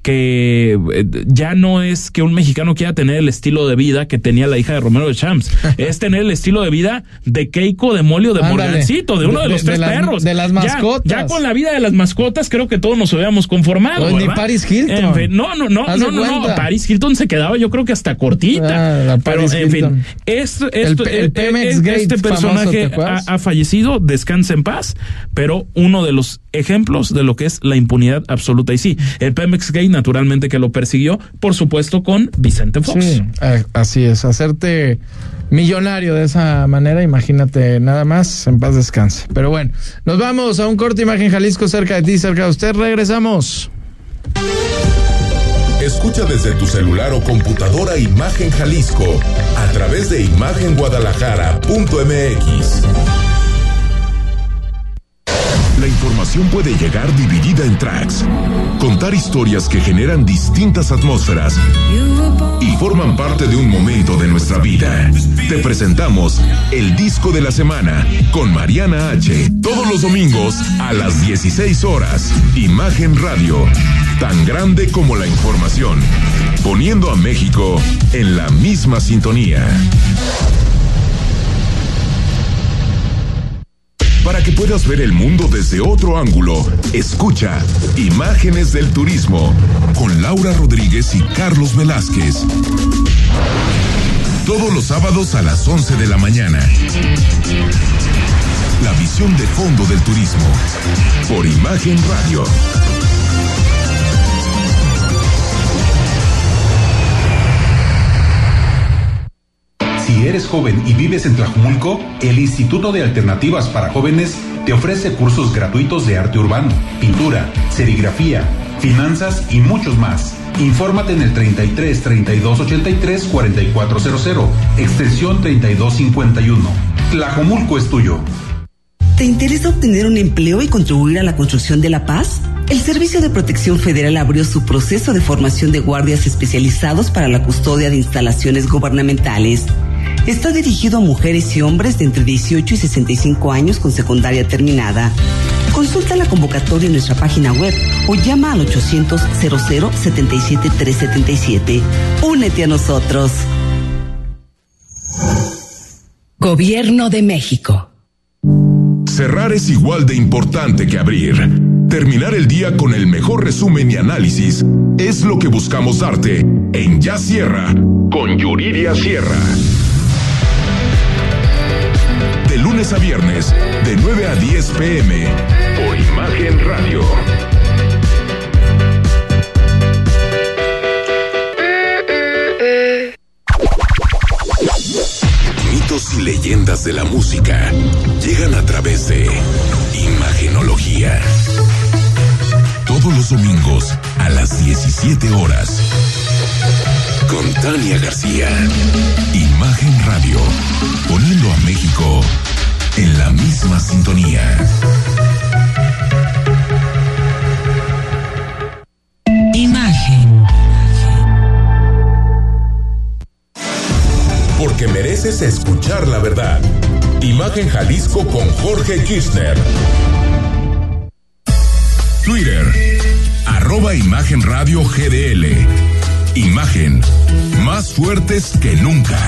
que eh, ya no es que un mexicano quiera tener el estilo de vida que tenía la hija de Romero de Champs, <laughs> es tener el estilo de vida de Keiko, de Molio, de Morgancito, de uno de, los tres perros. De las mascotas. Ya, con la vida de las mascotas creo que todos nos habíamos conformado. ni Paris Hilton. no, no, no, no, no, Paris Hilton se quedaba yo creo que hasta cortita. Ah, pero en fin, es, esto, el, este personaje ha, ha fallecido, descansa en paz, pero uno de los ejemplos de lo que es la impunidad absoluta. Y sí, el Pemex Gay naturalmente que lo persiguió, por supuesto, con Vicente Fox. Sí, eh, así es, hacerte millonario de esa manera, imagínate nada más, en paz descanse. Pero bueno, nos vamos a un corte Imagen Jalisco cerca de ti, cerca de usted, regresamos. Escucha desde tu celular o computadora Imagen Jalisco a través de imagenguadalajara.mx. La información puede llegar dividida en tracks, contar historias que generan distintas atmósferas y forman parte de un momento de nuestra vida. Te presentamos el disco de la semana con Mariana H. Todos los domingos a las 16 horas. Imagen Radio, tan grande como la información, poniendo a México en la misma sintonía. Para que puedas ver el mundo desde otro ángulo, escucha Imágenes del Turismo con Laura Rodríguez y Carlos Velázquez. Todos los sábados a las 11 de la mañana. La visión de fondo del turismo por Imagen Radio. Si eres joven y vives en Tlajumulco, el Instituto de Alternativas para Jóvenes te ofrece cursos gratuitos de arte urbano, pintura, serigrafía, finanzas y muchos más. Infórmate en el 33 32 83 4400, extensión 3251. Tlajumulco es tuyo. ¿Te interesa obtener un empleo y contribuir a la construcción de la paz? El Servicio de Protección Federal abrió su proceso de formación de guardias especializados para la custodia de instalaciones gubernamentales. Está dirigido a mujeres y hombres de entre 18 y 65 años con secundaria terminada. Consulta la convocatoria en nuestra página web o llama al 800 00 77 377. Únete a nosotros. Gobierno de México. Cerrar es igual de importante que abrir. Terminar el día con el mejor resumen y análisis es lo que buscamos darte en Ya Sierra con Yuridia Sierra lunes a viernes, de 9 a 10 pm, por Imagen Radio. Mitos y leyendas de la música llegan a través de Imagenología. Todos los domingos a las 17 horas. Con Tania García. Imagen sintonía. Imagen. Porque mereces escuchar la verdad. Imagen Jalisco con Jorge Kirchner. Twitter. Arroba Imagen Radio GDL. Imagen. Más fuertes que nunca.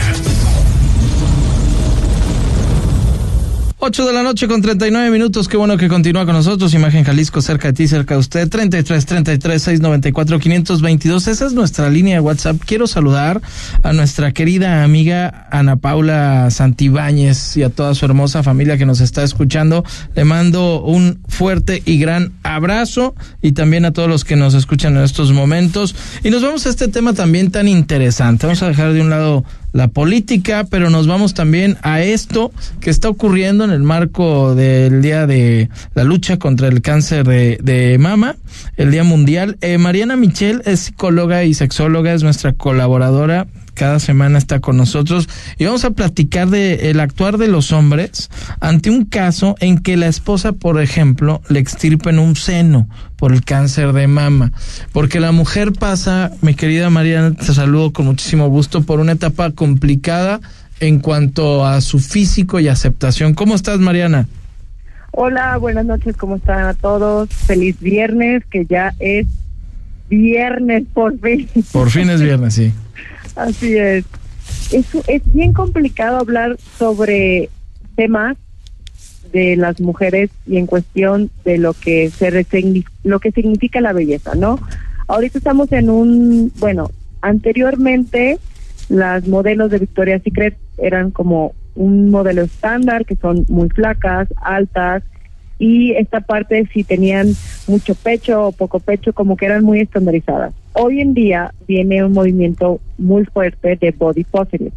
8 de la noche con 39 minutos. Qué bueno que continúa con nosotros. Imagen Jalisco, cerca de ti, cerca de usted. 33 33 694 522. Esa es nuestra línea de WhatsApp. Quiero saludar a nuestra querida amiga Ana Paula Santibáñez y a toda su hermosa familia que nos está escuchando. Le mando un fuerte y gran abrazo y también a todos los que nos escuchan en estos momentos. Y nos vamos a este tema también tan interesante. Vamos a dejar de un lado la política, pero nos vamos también a esto que está ocurriendo en el marco del Día de la Lucha contra el Cáncer de, de Mama, el Día Mundial. Eh, Mariana Michel es psicóloga y sexóloga, es nuestra colaboradora cada semana está con nosotros y vamos a platicar de el actuar de los hombres ante un caso en que la esposa, por ejemplo, le extirpen un seno por el cáncer de mama, porque la mujer pasa, mi querida Mariana, te saludo con muchísimo gusto por una etapa complicada en cuanto a su físico y aceptación. ¿Cómo estás, Mariana? Hola, buenas noches, ¿cómo están a todos? Feliz viernes, que ya es viernes por fin. Por fin es viernes, sí. <laughs> Así es. es. Es bien complicado hablar sobre temas de las mujeres y en cuestión de lo que se lo que significa la belleza, ¿no? Ahorita estamos en un, bueno, anteriormente las modelos de Victoria's Secret eran como un modelo estándar que son muy flacas, altas y esta parte si tenían mucho pecho o poco pecho como que eran muy estandarizadas. Hoy en día viene un movimiento muy fuerte de body positive.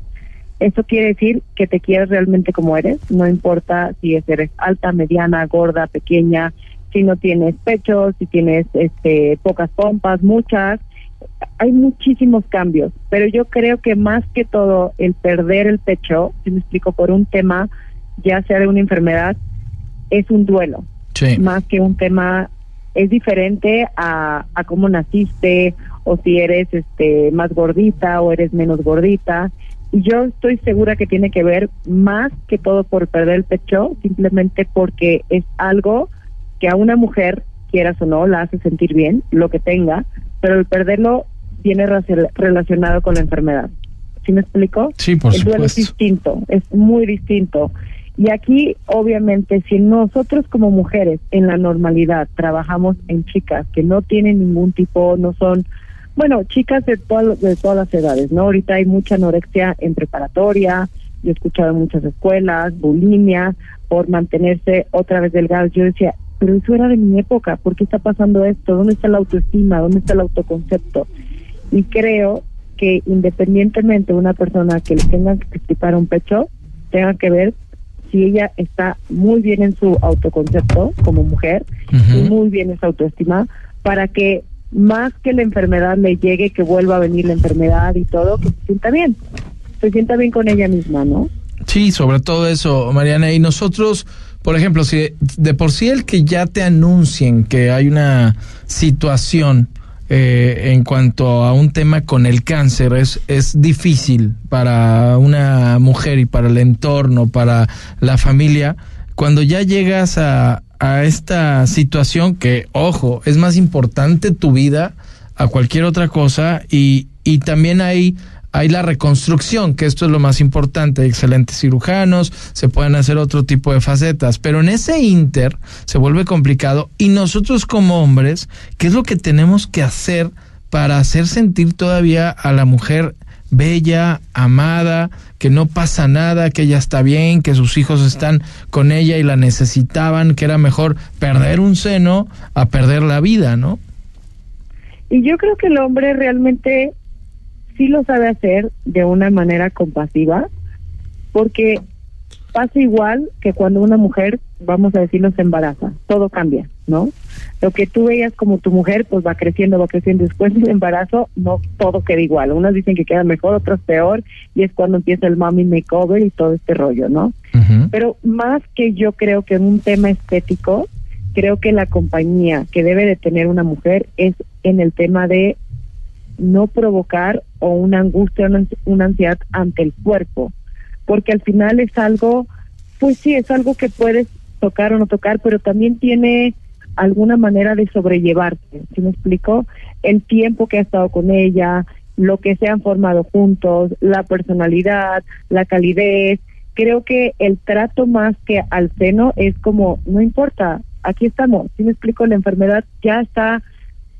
Esto quiere decir que te quieres realmente como eres, no importa si eres alta, mediana, gorda, pequeña, si no tienes pecho, si tienes este, pocas pompas, muchas. Hay muchísimos cambios, pero yo creo que más que todo el perder el pecho, si me explico, por un tema, ya sea de una enfermedad, es un duelo. Más que un tema es diferente a, a cómo naciste o si eres este más gordita o eres menos gordita. Y yo estoy segura que tiene que ver más que todo por perder el pecho, simplemente porque es algo que a una mujer, quieras o no, la hace sentir bien, lo que tenga, pero el perderlo viene relacionado con la enfermedad. ¿Sí me explico? Sí, por el duelo es distinto, es muy distinto. Y aquí, obviamente, si nosotros como mujeres en la normalidad trabajamos en chicas que no tienen ningún tipo, no son, bueno, chicas de, todas de todas las edades, ¿no? Ahorita hay mucha anorexia en preparatoria, yo he escuchado en muchas escuelas, bulimia, por mantenerse otra vez delgadas. Yo decía, pero eso era de mi época, ¿por qué está pasando esto? ¿Dónde está la autoestima? ¿Dónde está el autoconcepto? Y creo que independientemente de una persona que le tenga que explicar un pecho, tenga que ver si ella está muy bien en su autoconcepto como mujer y muy bien en su autoestima, para que más que la enfermedad le llegue, que vuelva a venir la enfermedad y todo, que se sienta bien, se sienta bien con ella misma, ¿no? Sí, sobre todo eso, Mariana. Y nosotros, por ejemplo, si de por sí el que ya te anuncien que hay una situación eh, en cuanto a un tema con el cáncer es, es difícil para una mujer y para el entorno, para la familia, cuando ya llegas a, a esta situación que, ojo, es más importante tu vida a cualquier otra cosa y, y también hay hay la reconstrucción, que esto es lo más importante, hay excelentes cirujanos, se pueden hacer otro tipo de facetas, pero en ese inter se vuelve complicado y nosotros como hombres, ¿qué es lo que tenemos que hacer para hacer sentir todavía a la mujer bella, amada, que no pasa nada, que ella está bien, que sus hijos están con ella y la necesitaban, que era mejor perder un seno a perder la vida, ¿no? Y yo creo que el hombre realmente sí lo sabe hacer de una manera compasiva, porque pasa igual que cuando una mujer, vamos a decirlo, se embaraza, todo cambia, ¿no? Lo que tú veías como tu mujer, pues va creciendo, va creciendo. Después del embarazo, no todo queda igual. Unas dicen que queda mejor, otras peor, y es cuando empieza el mommy makeover y todo este rollo, ¿no? Pero más que yo creo que en un tema estético, creo que la compañía que debe de tener una mujer es en el tema de no provocar o una angustia, una, ansiedad ante el cuerpo, porque al final es algo, pues sí, es algo que puedes tocar o no tocar, pero también tiene alguna manera de sobrellevarte, ¿sí me explico? El tiempo que ha estado con ella, lo que se han formado juntos, la personalidad, la calidez. Creo que el trato más que al seno es como, no importa, aquí estamos, ¿sí me explico? La enfermedad ya está,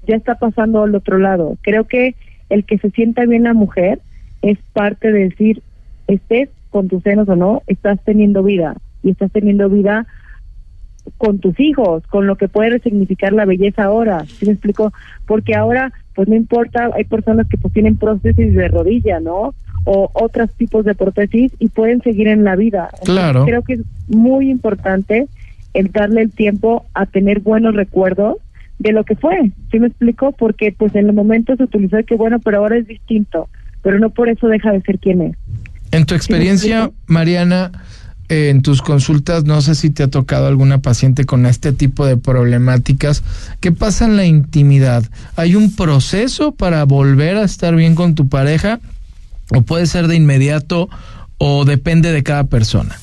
ya está pasando al otro lado. Creo que el que se sienta bien la mujer es parte de decir, estés con tus senos o no, estás teniendo vida y estás teniendo vida con tus hijos, con lo que puede significar la belleza ahora, ¿sí me explico? Porque ahora, pues no importa, hay personas que pues tienen prótesis de rodilla, ¿no? O otros tipos de prótesis y pueden seguir en la vida. Claro. creo que es muy importante el darle el tiempo a tener buenos recuerdos de lo que fue, ¿sí me explico? Porque pues en el momento se utilizó que bueno, pero ahora es distinto, pero no por eso deja de ser quien es. En tu experiencia, Mariana, eh, en tus consultas, no sé si te ha tocado alguna paciente con este tipo de problemáticas. ¿Qué pasa en la intimidad? ¿Hay un proceso para volver a estar bien con tu pareja? ¿O puede ser de inmediato o depende de cada persona?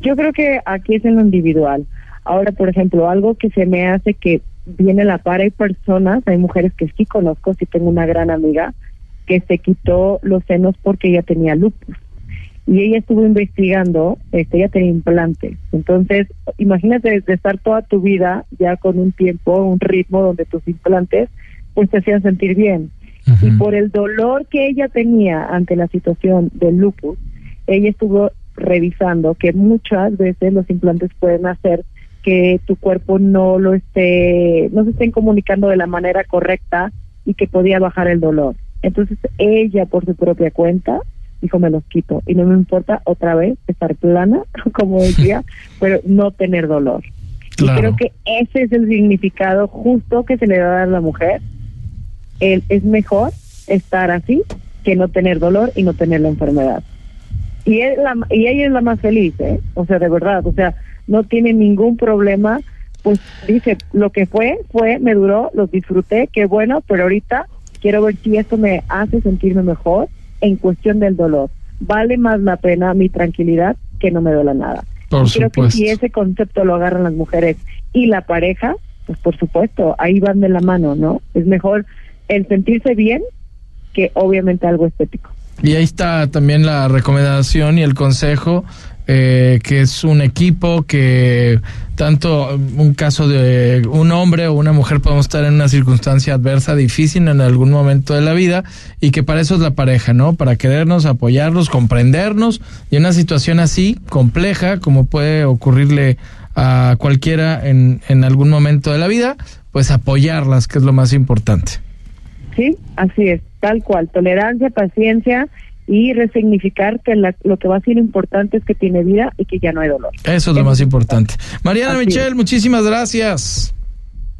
Yo creo que aquí es en lo individual. Ahora, por ejemplo, algo que se me hace que viene a la par, hay personas, hay mujeres que sí conozco, sí tengo una gran amiga que se quitó los senos porque ella tenía lupus y ella estuvo investigando, este, ella tenía implantes. Entonces, imagínate de estar toda tu vida ya con un tiempo, un ritmo donde tus implantes pues te hacían sentir bien. Y por el dolor que ella tenía ante la situación del lupus, ella estuvo revisando que muchas veces los implantes pueden hacer que tu cuerpo no lo esté, no se estén comunicando de la manera correcta y que podía bajar el dolor. Entonces ella por su propia cuenta dijo me los quito y no me importa otra vez estar plana, <laughs> como decía, <laughs> pero no tener dolor. Y creo que ese es el significado justo que se le da a la mujer. El, es mejor estar así que no tener dolor y no tener la enfermedad. Y, es la, y ella es la más feliz, ¿eh? O sea, de verdad, o sea, no tiene ningún problema. Pues dice, lo que fue, fue, me duró, los disfruté, qué bueno, pero ahorita quiero ver si esto me hace sentirme mejor en cuestión del dolor. Vale más la pena mi tranquilidad que no me duela nada. Por Creo que si ese concepto lo agarran las mujeres y la pareja, pues por supuesto, ahí van de la mano, ¿no? Es mejor el sentirse bien que obviamente algo estético. Y ahí está también la recomendación y el consejo eh, que es un equipo que tanto un caso de un hombre o una mujer podemos estar en una circunstancia adversa, difícil en algún momento de la vida y que para eso es la pareja, ¿no? Para querernos, apoyarnos, comprendernos y una situación así compleja como puede ocurrirle a cualquiera en, en algún momento de la vida, pues apoyarlas, que es lo más importante. Sí, así es, tal cual, tolerancia, paciencia y resignificar que lo que va a ser importante es que tiene vida y que ya no hay dolor. Eso es lo más importante. Mariana Michel, muchísimas gracias.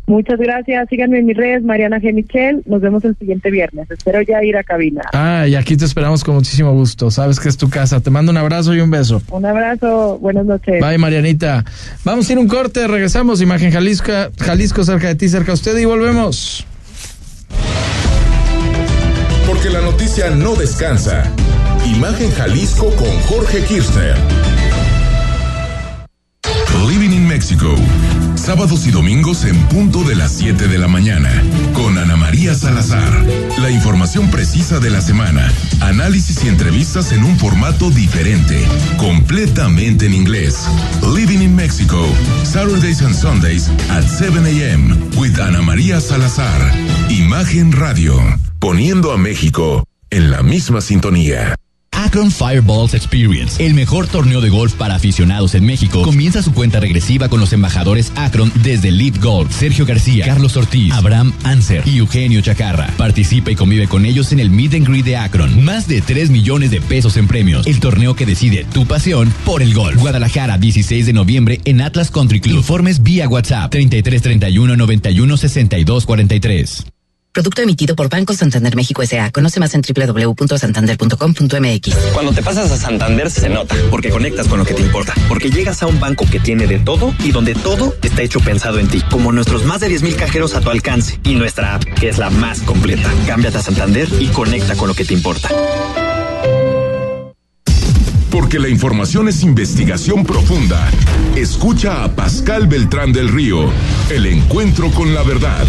Muchas gracias. Síganme en mis redes, Mariana G. Michel. Nos vemos el siguiente viernes. Espero ya ir a cabina. Ah, y aquí te esperamos con muchísimo gusto. Sabes que es tu casa. Te mando un abrazo y un beso. Un abrazo. Buenas noches. Bye, Marianita. Vamos a ir un corte. Regresamos. Imagen Jalisco, Jalisco cerca de ti, cerca de usted y volvemos noticia no descansa. Imagen Jalisco con Jorge Kirchner. Living in Mexico. Sábados y domingos en punto de las 7 de la mañana. Con Ana María Salazar. La información precisa de la semana. Análisis y entrevistas en un formato diferente. Completamente en inglés. Living in Mexico. Saturdays and Sundays at 7 a.m. with Ana María Salazar. Imagen Radio poniendo a México en la misma sintonía. Akron Fireballs Experience, el mejor torneo de golf para aficionados en México, comienza su cuenta regresiva con los embajadores Akron desde Lead Golf, Sergio García, Carlos Ortiz, Abraham Anser y Eugenio Chacarra. Participa y convive con ellos en el Meet and Greet de Akron. Más de 3 millones de pesos en premios. El torneo que decide tu pasión por el golf. Guadalajara, 16 de noviembre en Atlas Country Club. Informes vía WhatsApp 3331 91 62 43. Producto emitido por Banco Santander México S.A. Conoce más en www.santander.com.mx. Cuando te pasas a Santander se nota, porque conectas con lo que te importa, porque llegas a un banco que tiene de todo y donde todo está hecho pensado en ti, como nuestros más de 10.000 cajeros a tu alcance y nuestra app, que es la más completa. Cámbiate a Santander y conecta con lo que te importa. Porque la información es investigación profunda. Escucha a Pascal Beltrán del Río, el encuentro con la verdad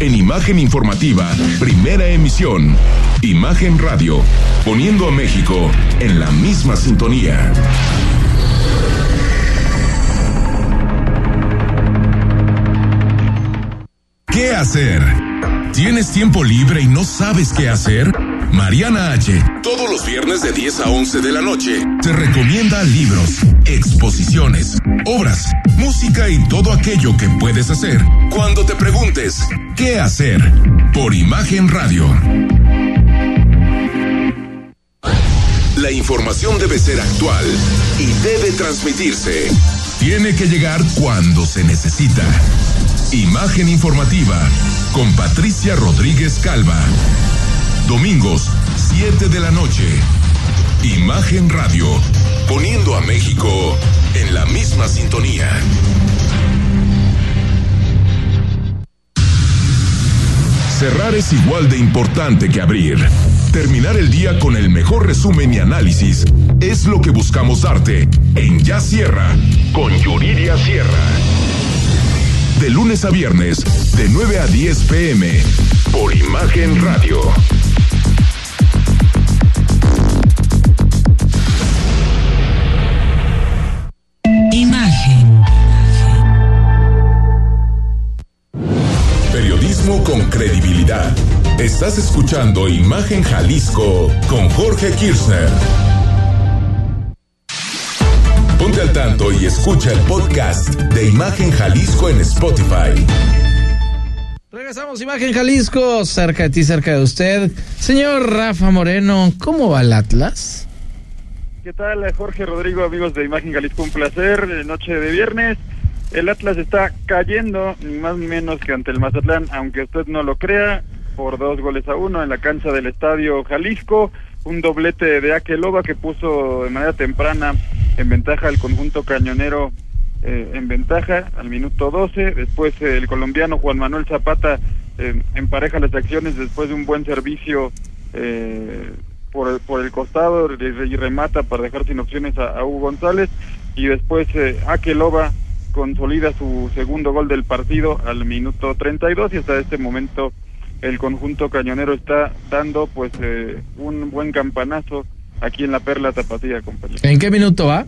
en Imagen Informativa, primera emisión. Imagen Radio, poniendo a México en la misma sintonía. ¿Qué hacer? ¿Tienes tiempo libre y no sabes qué hacer? Mariana H. Todos los viernes de 10 a 11 de la noche te recomienda libros, exposiciones, obras, música y todo aquello que puedes hacer cuando te preguntes qué hacer por Imagen Radio. La información debe ser actual y debe transmitirse. Tiene que llegar cuando se necesita. Imagen informativa con Patricia Rodríguez Calva. Domingos, 7 de la noche. Imagen Radio, poniendo a México en la misma sintonía. Cerrar es igual de importante que abrir. Terminar el día con el mejor resumen y análisis es lo que buscamos darte en Ya Sierra con Yuridia Sierra. De lunes a viernes, de 9 a 10 pm, por Imagen Radio. Estás escuchando Imagen Jalisco con Jorge Kirchner. Ponte al tanto y escucha el podcast de Imagen Jalisco en Spotify. Regresamos, Imagen Jalisco, cerca de ti, cerca de usted. Señor Rafa Moreno, ¿cómo va el Atlas? ¿Qué tal, Jorge Rodrigo, amigos de Imagen Jalisco? Un placer, noche de viernes. El Atlas está cayendo, ni más ni menos que ante el Mazatlán, aunque usted no lo crea, por dos goles a uno en la cancha del Estadio Jalisco. Un doblete de Akeloba que puso de manera temprana en ventaja al conjunto cañonero eh, en ventaja al minuto 12. Después eh, el colombiano Juan Manuel Zapata eh, empareja las acciones después de un buen servicio por, el, por el costado y remata para dejar sin opciones a, a Hugo González. Y después Akeloba consolida su segundo gol del partido al minuto 32 y hasta este momento el conjunto cañonero está dando pues eh, un buen campanazo aquí en la Perla Tapatía, compañero. ¿En qué minuto va?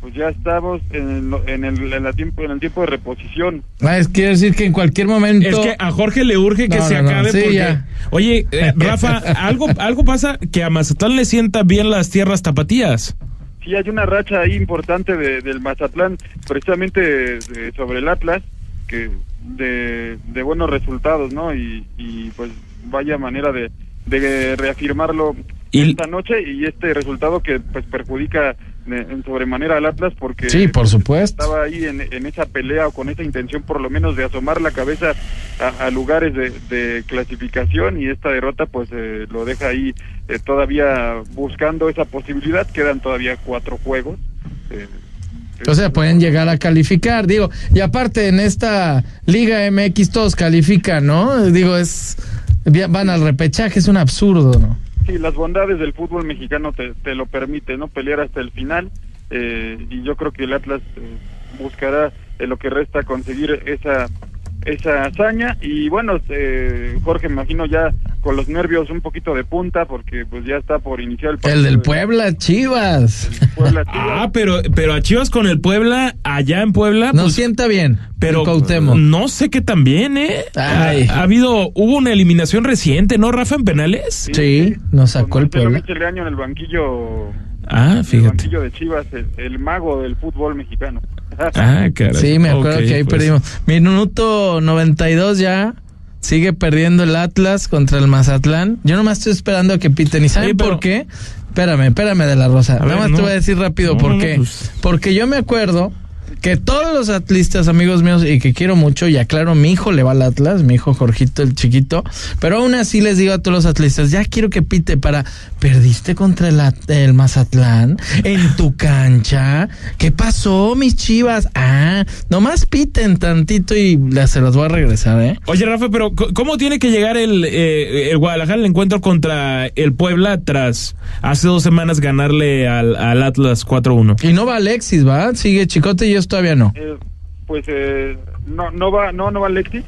Pues ya estamos en, el- en el, en la tiempo, en el tiempo de reposición. Ah, es quiere decir que en cualquier momento. Es que a Jorge le urge que No, se no, no, acabe sí, porque, ya. oye, eh, <laughs> Rafa, algo, algo pasa que a Mazatlán le sienta bien las tierras tapatías. Sí, hay una racha ahí importante de- del Mazatlán, precisamente de- sobre el Atlas, que de, de buenos resultados, ¿no? Y, y pues vaya manera de, de reafirmarlo esta noche y este resultado que pues perjudica en sobremanera al Atlas porque Sí, por supuesto. estaba ahí en, en esa pelea o con esa intención por lo menos de asomar la cabeza a, a lugares de, de clasificación y esta derrota pues eh, lo deja ahí eh, todavía buscando esa posibilidad quedan todavía cuatro juegos eh, Sea, pueden llegar a calificar, digo, y aparte en esta Liga MX todos califican, ¿no? Digo, es van al repechaje, es un absurdo, ¿no? Sí, las bondades del fútbol mexicano te, te lo permite, ¿no? Pelear hasta el final eh, y yo creo que el Atlas eh, buscará en lo que resta conseguir esa esa hazaña y bueno, eh, Jorge, me imagino ya con los nervios un poquito de punta porque pues ya está por iniciar el partido. El del de- Puebla, Chivas. Puebla, <laughs> Chivas. Ah, pero, pero a Chivas con el Puebla, allá en Puebla. No pues, sienta bien. pero el no sé qué también, ¿eh? Ay. Ha, ha habido, hubo una eliminación reciente, ¿no, Rafa, en penales? Sí, nos sacó el Marcelo Puebla. Michel Leaño en el banquillo, Ah, en el fíjate. banquillo de Chivas, el, el mago del fútbol mexicano. Ah, caray. Sí, me acuerdo que ahí pues. perdimos. Minuto 92 ya. Sigue perdiendo el Atlas contra el Mazatlán. Yo nomás estoy esperando a que piten. ¿Y saben pero- por qué? Espérame, espérame de la Rosa. Nada más no. te voy a decir rápido No, por no, qué. pues. Porque yo me acuerdo que todos los atlistas, amigos míos, y que quiero mucho, y aclaro, mi hijo le va al Atlas, mi hijo Jorgito el chiquito, pero aún así les digo a todos los atlistas, ya quiero que pite para, perdiste contra el, el Mazatlán en tu cancha, ¿qué pasó, mis chivas? Ah, nomás piten tantito y la- se los voy a regresar, ¿eh? Oye, Rafa, pero ¿cómo tiene que llegar el, eh, el Guadalajara al encuentro contra el Puebla tras hace dos semanas ganarle al, al Atlas 4-1? Y no va Alexis, ¿va? Sigue Chicote y ellos todavía no. Eh, pues eh, no no va no no va Alexis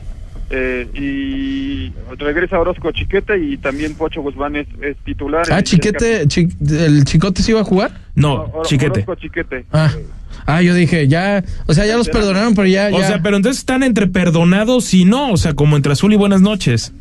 eh, y regresa Orozco Chiquete y también Pocho Guzmán es, es titular. Ah, El- Chiquete, Chi- ¿el Chicote sí iba a jugar? No, Or- chiquete. Orozco Chiquete. Ah, ah, yo dije, ya, o sea, ya los perdonaron, pero ya, O sea, pero entonces están entre perdonados y no, o sea, como entre azul y buenas noches.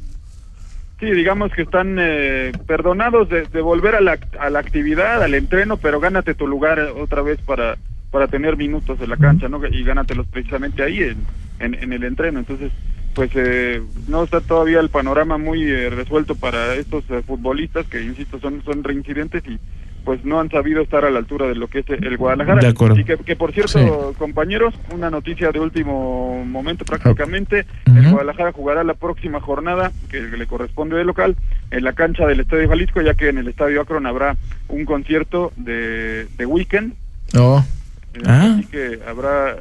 Sí, digamos que están eh, perdonados de, de volver a la, a la actividad, al entreno, pero gánate tu lugar otra vez para, para tener minutos en la cancha, ¿no? Y gánatelos precisamente ahí en, en, en el entreno. Entonces, pues eh, no está todavía el panorama muy eh, resuelto para estos eh, futbolistas que, insisto, son, son reincidentes y pues no han sabido estar a la altura de lo que es el Guadalajara. De acuerdo. Y que, que, por cierto, Sí. compañeros, una noticia de último momento prácticamente, el Guadalajara jugará la próxima jornada que le corresponde de local en la cancha del Estadio Jalisco, ya que en el Estadio Akron habrá un concierto de, de Weekend, Oh, eh, Ah. así que habrá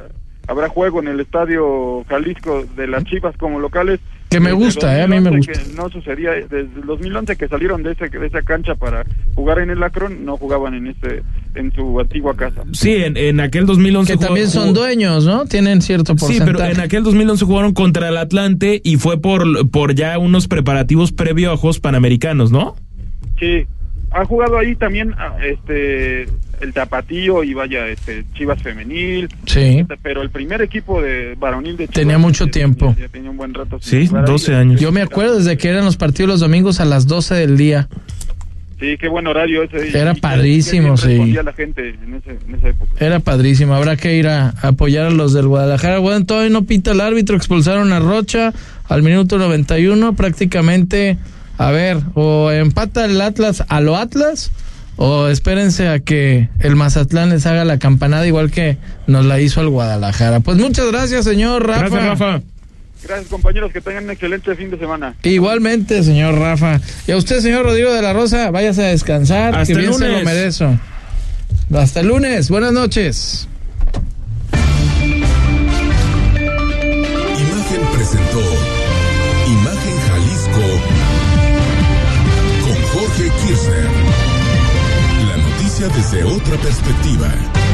habrá juego en el Estadio Jalisco de las Chivas como locales. Que me gusta, eh, a mí me 2011 gusta. Que no sucedía desde el 2011 que salieron de, ese, de esa cancha para jugar en el Akron, no jugaban en este en su antigua casa. Sí, en, en aquel 2011 que jugó- también son jugó- dueños, ¿no? Tienen cierto Sí, porcentaje. pero en aquel 2011 jugaron contra el Atlante y fue por, por ya unos preparativos previo a Juegos Panamericanos, ¿no? Sí, ha jugado ahí también ah, este el Tapatío y vaya este Chivas femenil, Sí. pero el primer equipo de varonil de Chivas Tenía mucho ya- tiempo. Ya, tenía un buen rato. Sí, jugar ahí. 12 años. Yo me acuerdo desde que eran los partidos los domingos a las 12 del día. Sí, qué buen horario ese. Era y padrísimo, sí. la gente en, ese, en esa época. Era padrísimo. Habrá que ir a, a apoyar a los del Guadalajara. Bueno, todavía no pita el árbitro. Expulsaron a Rocha al minuto 91. Prácticamente, a ver, o empata el Atlas a lo Atlas. O espérense a que el Mazatlán les haga la campanada igual que nos la hizo el Guadalajara. Pues muchas gracias, señor Rafa. Gracias, Rafa. Gracias compañeros, que tengan un excelente fin de semana. Igualmente, señor Rafa. Y a usted, señor Rodrigo de la Rosa, váyase a descansar, Hasta que el bien se lo lunes. merezco. Hasta el lunes. Buenas noches. Imagen presentó desde otra perspectiva.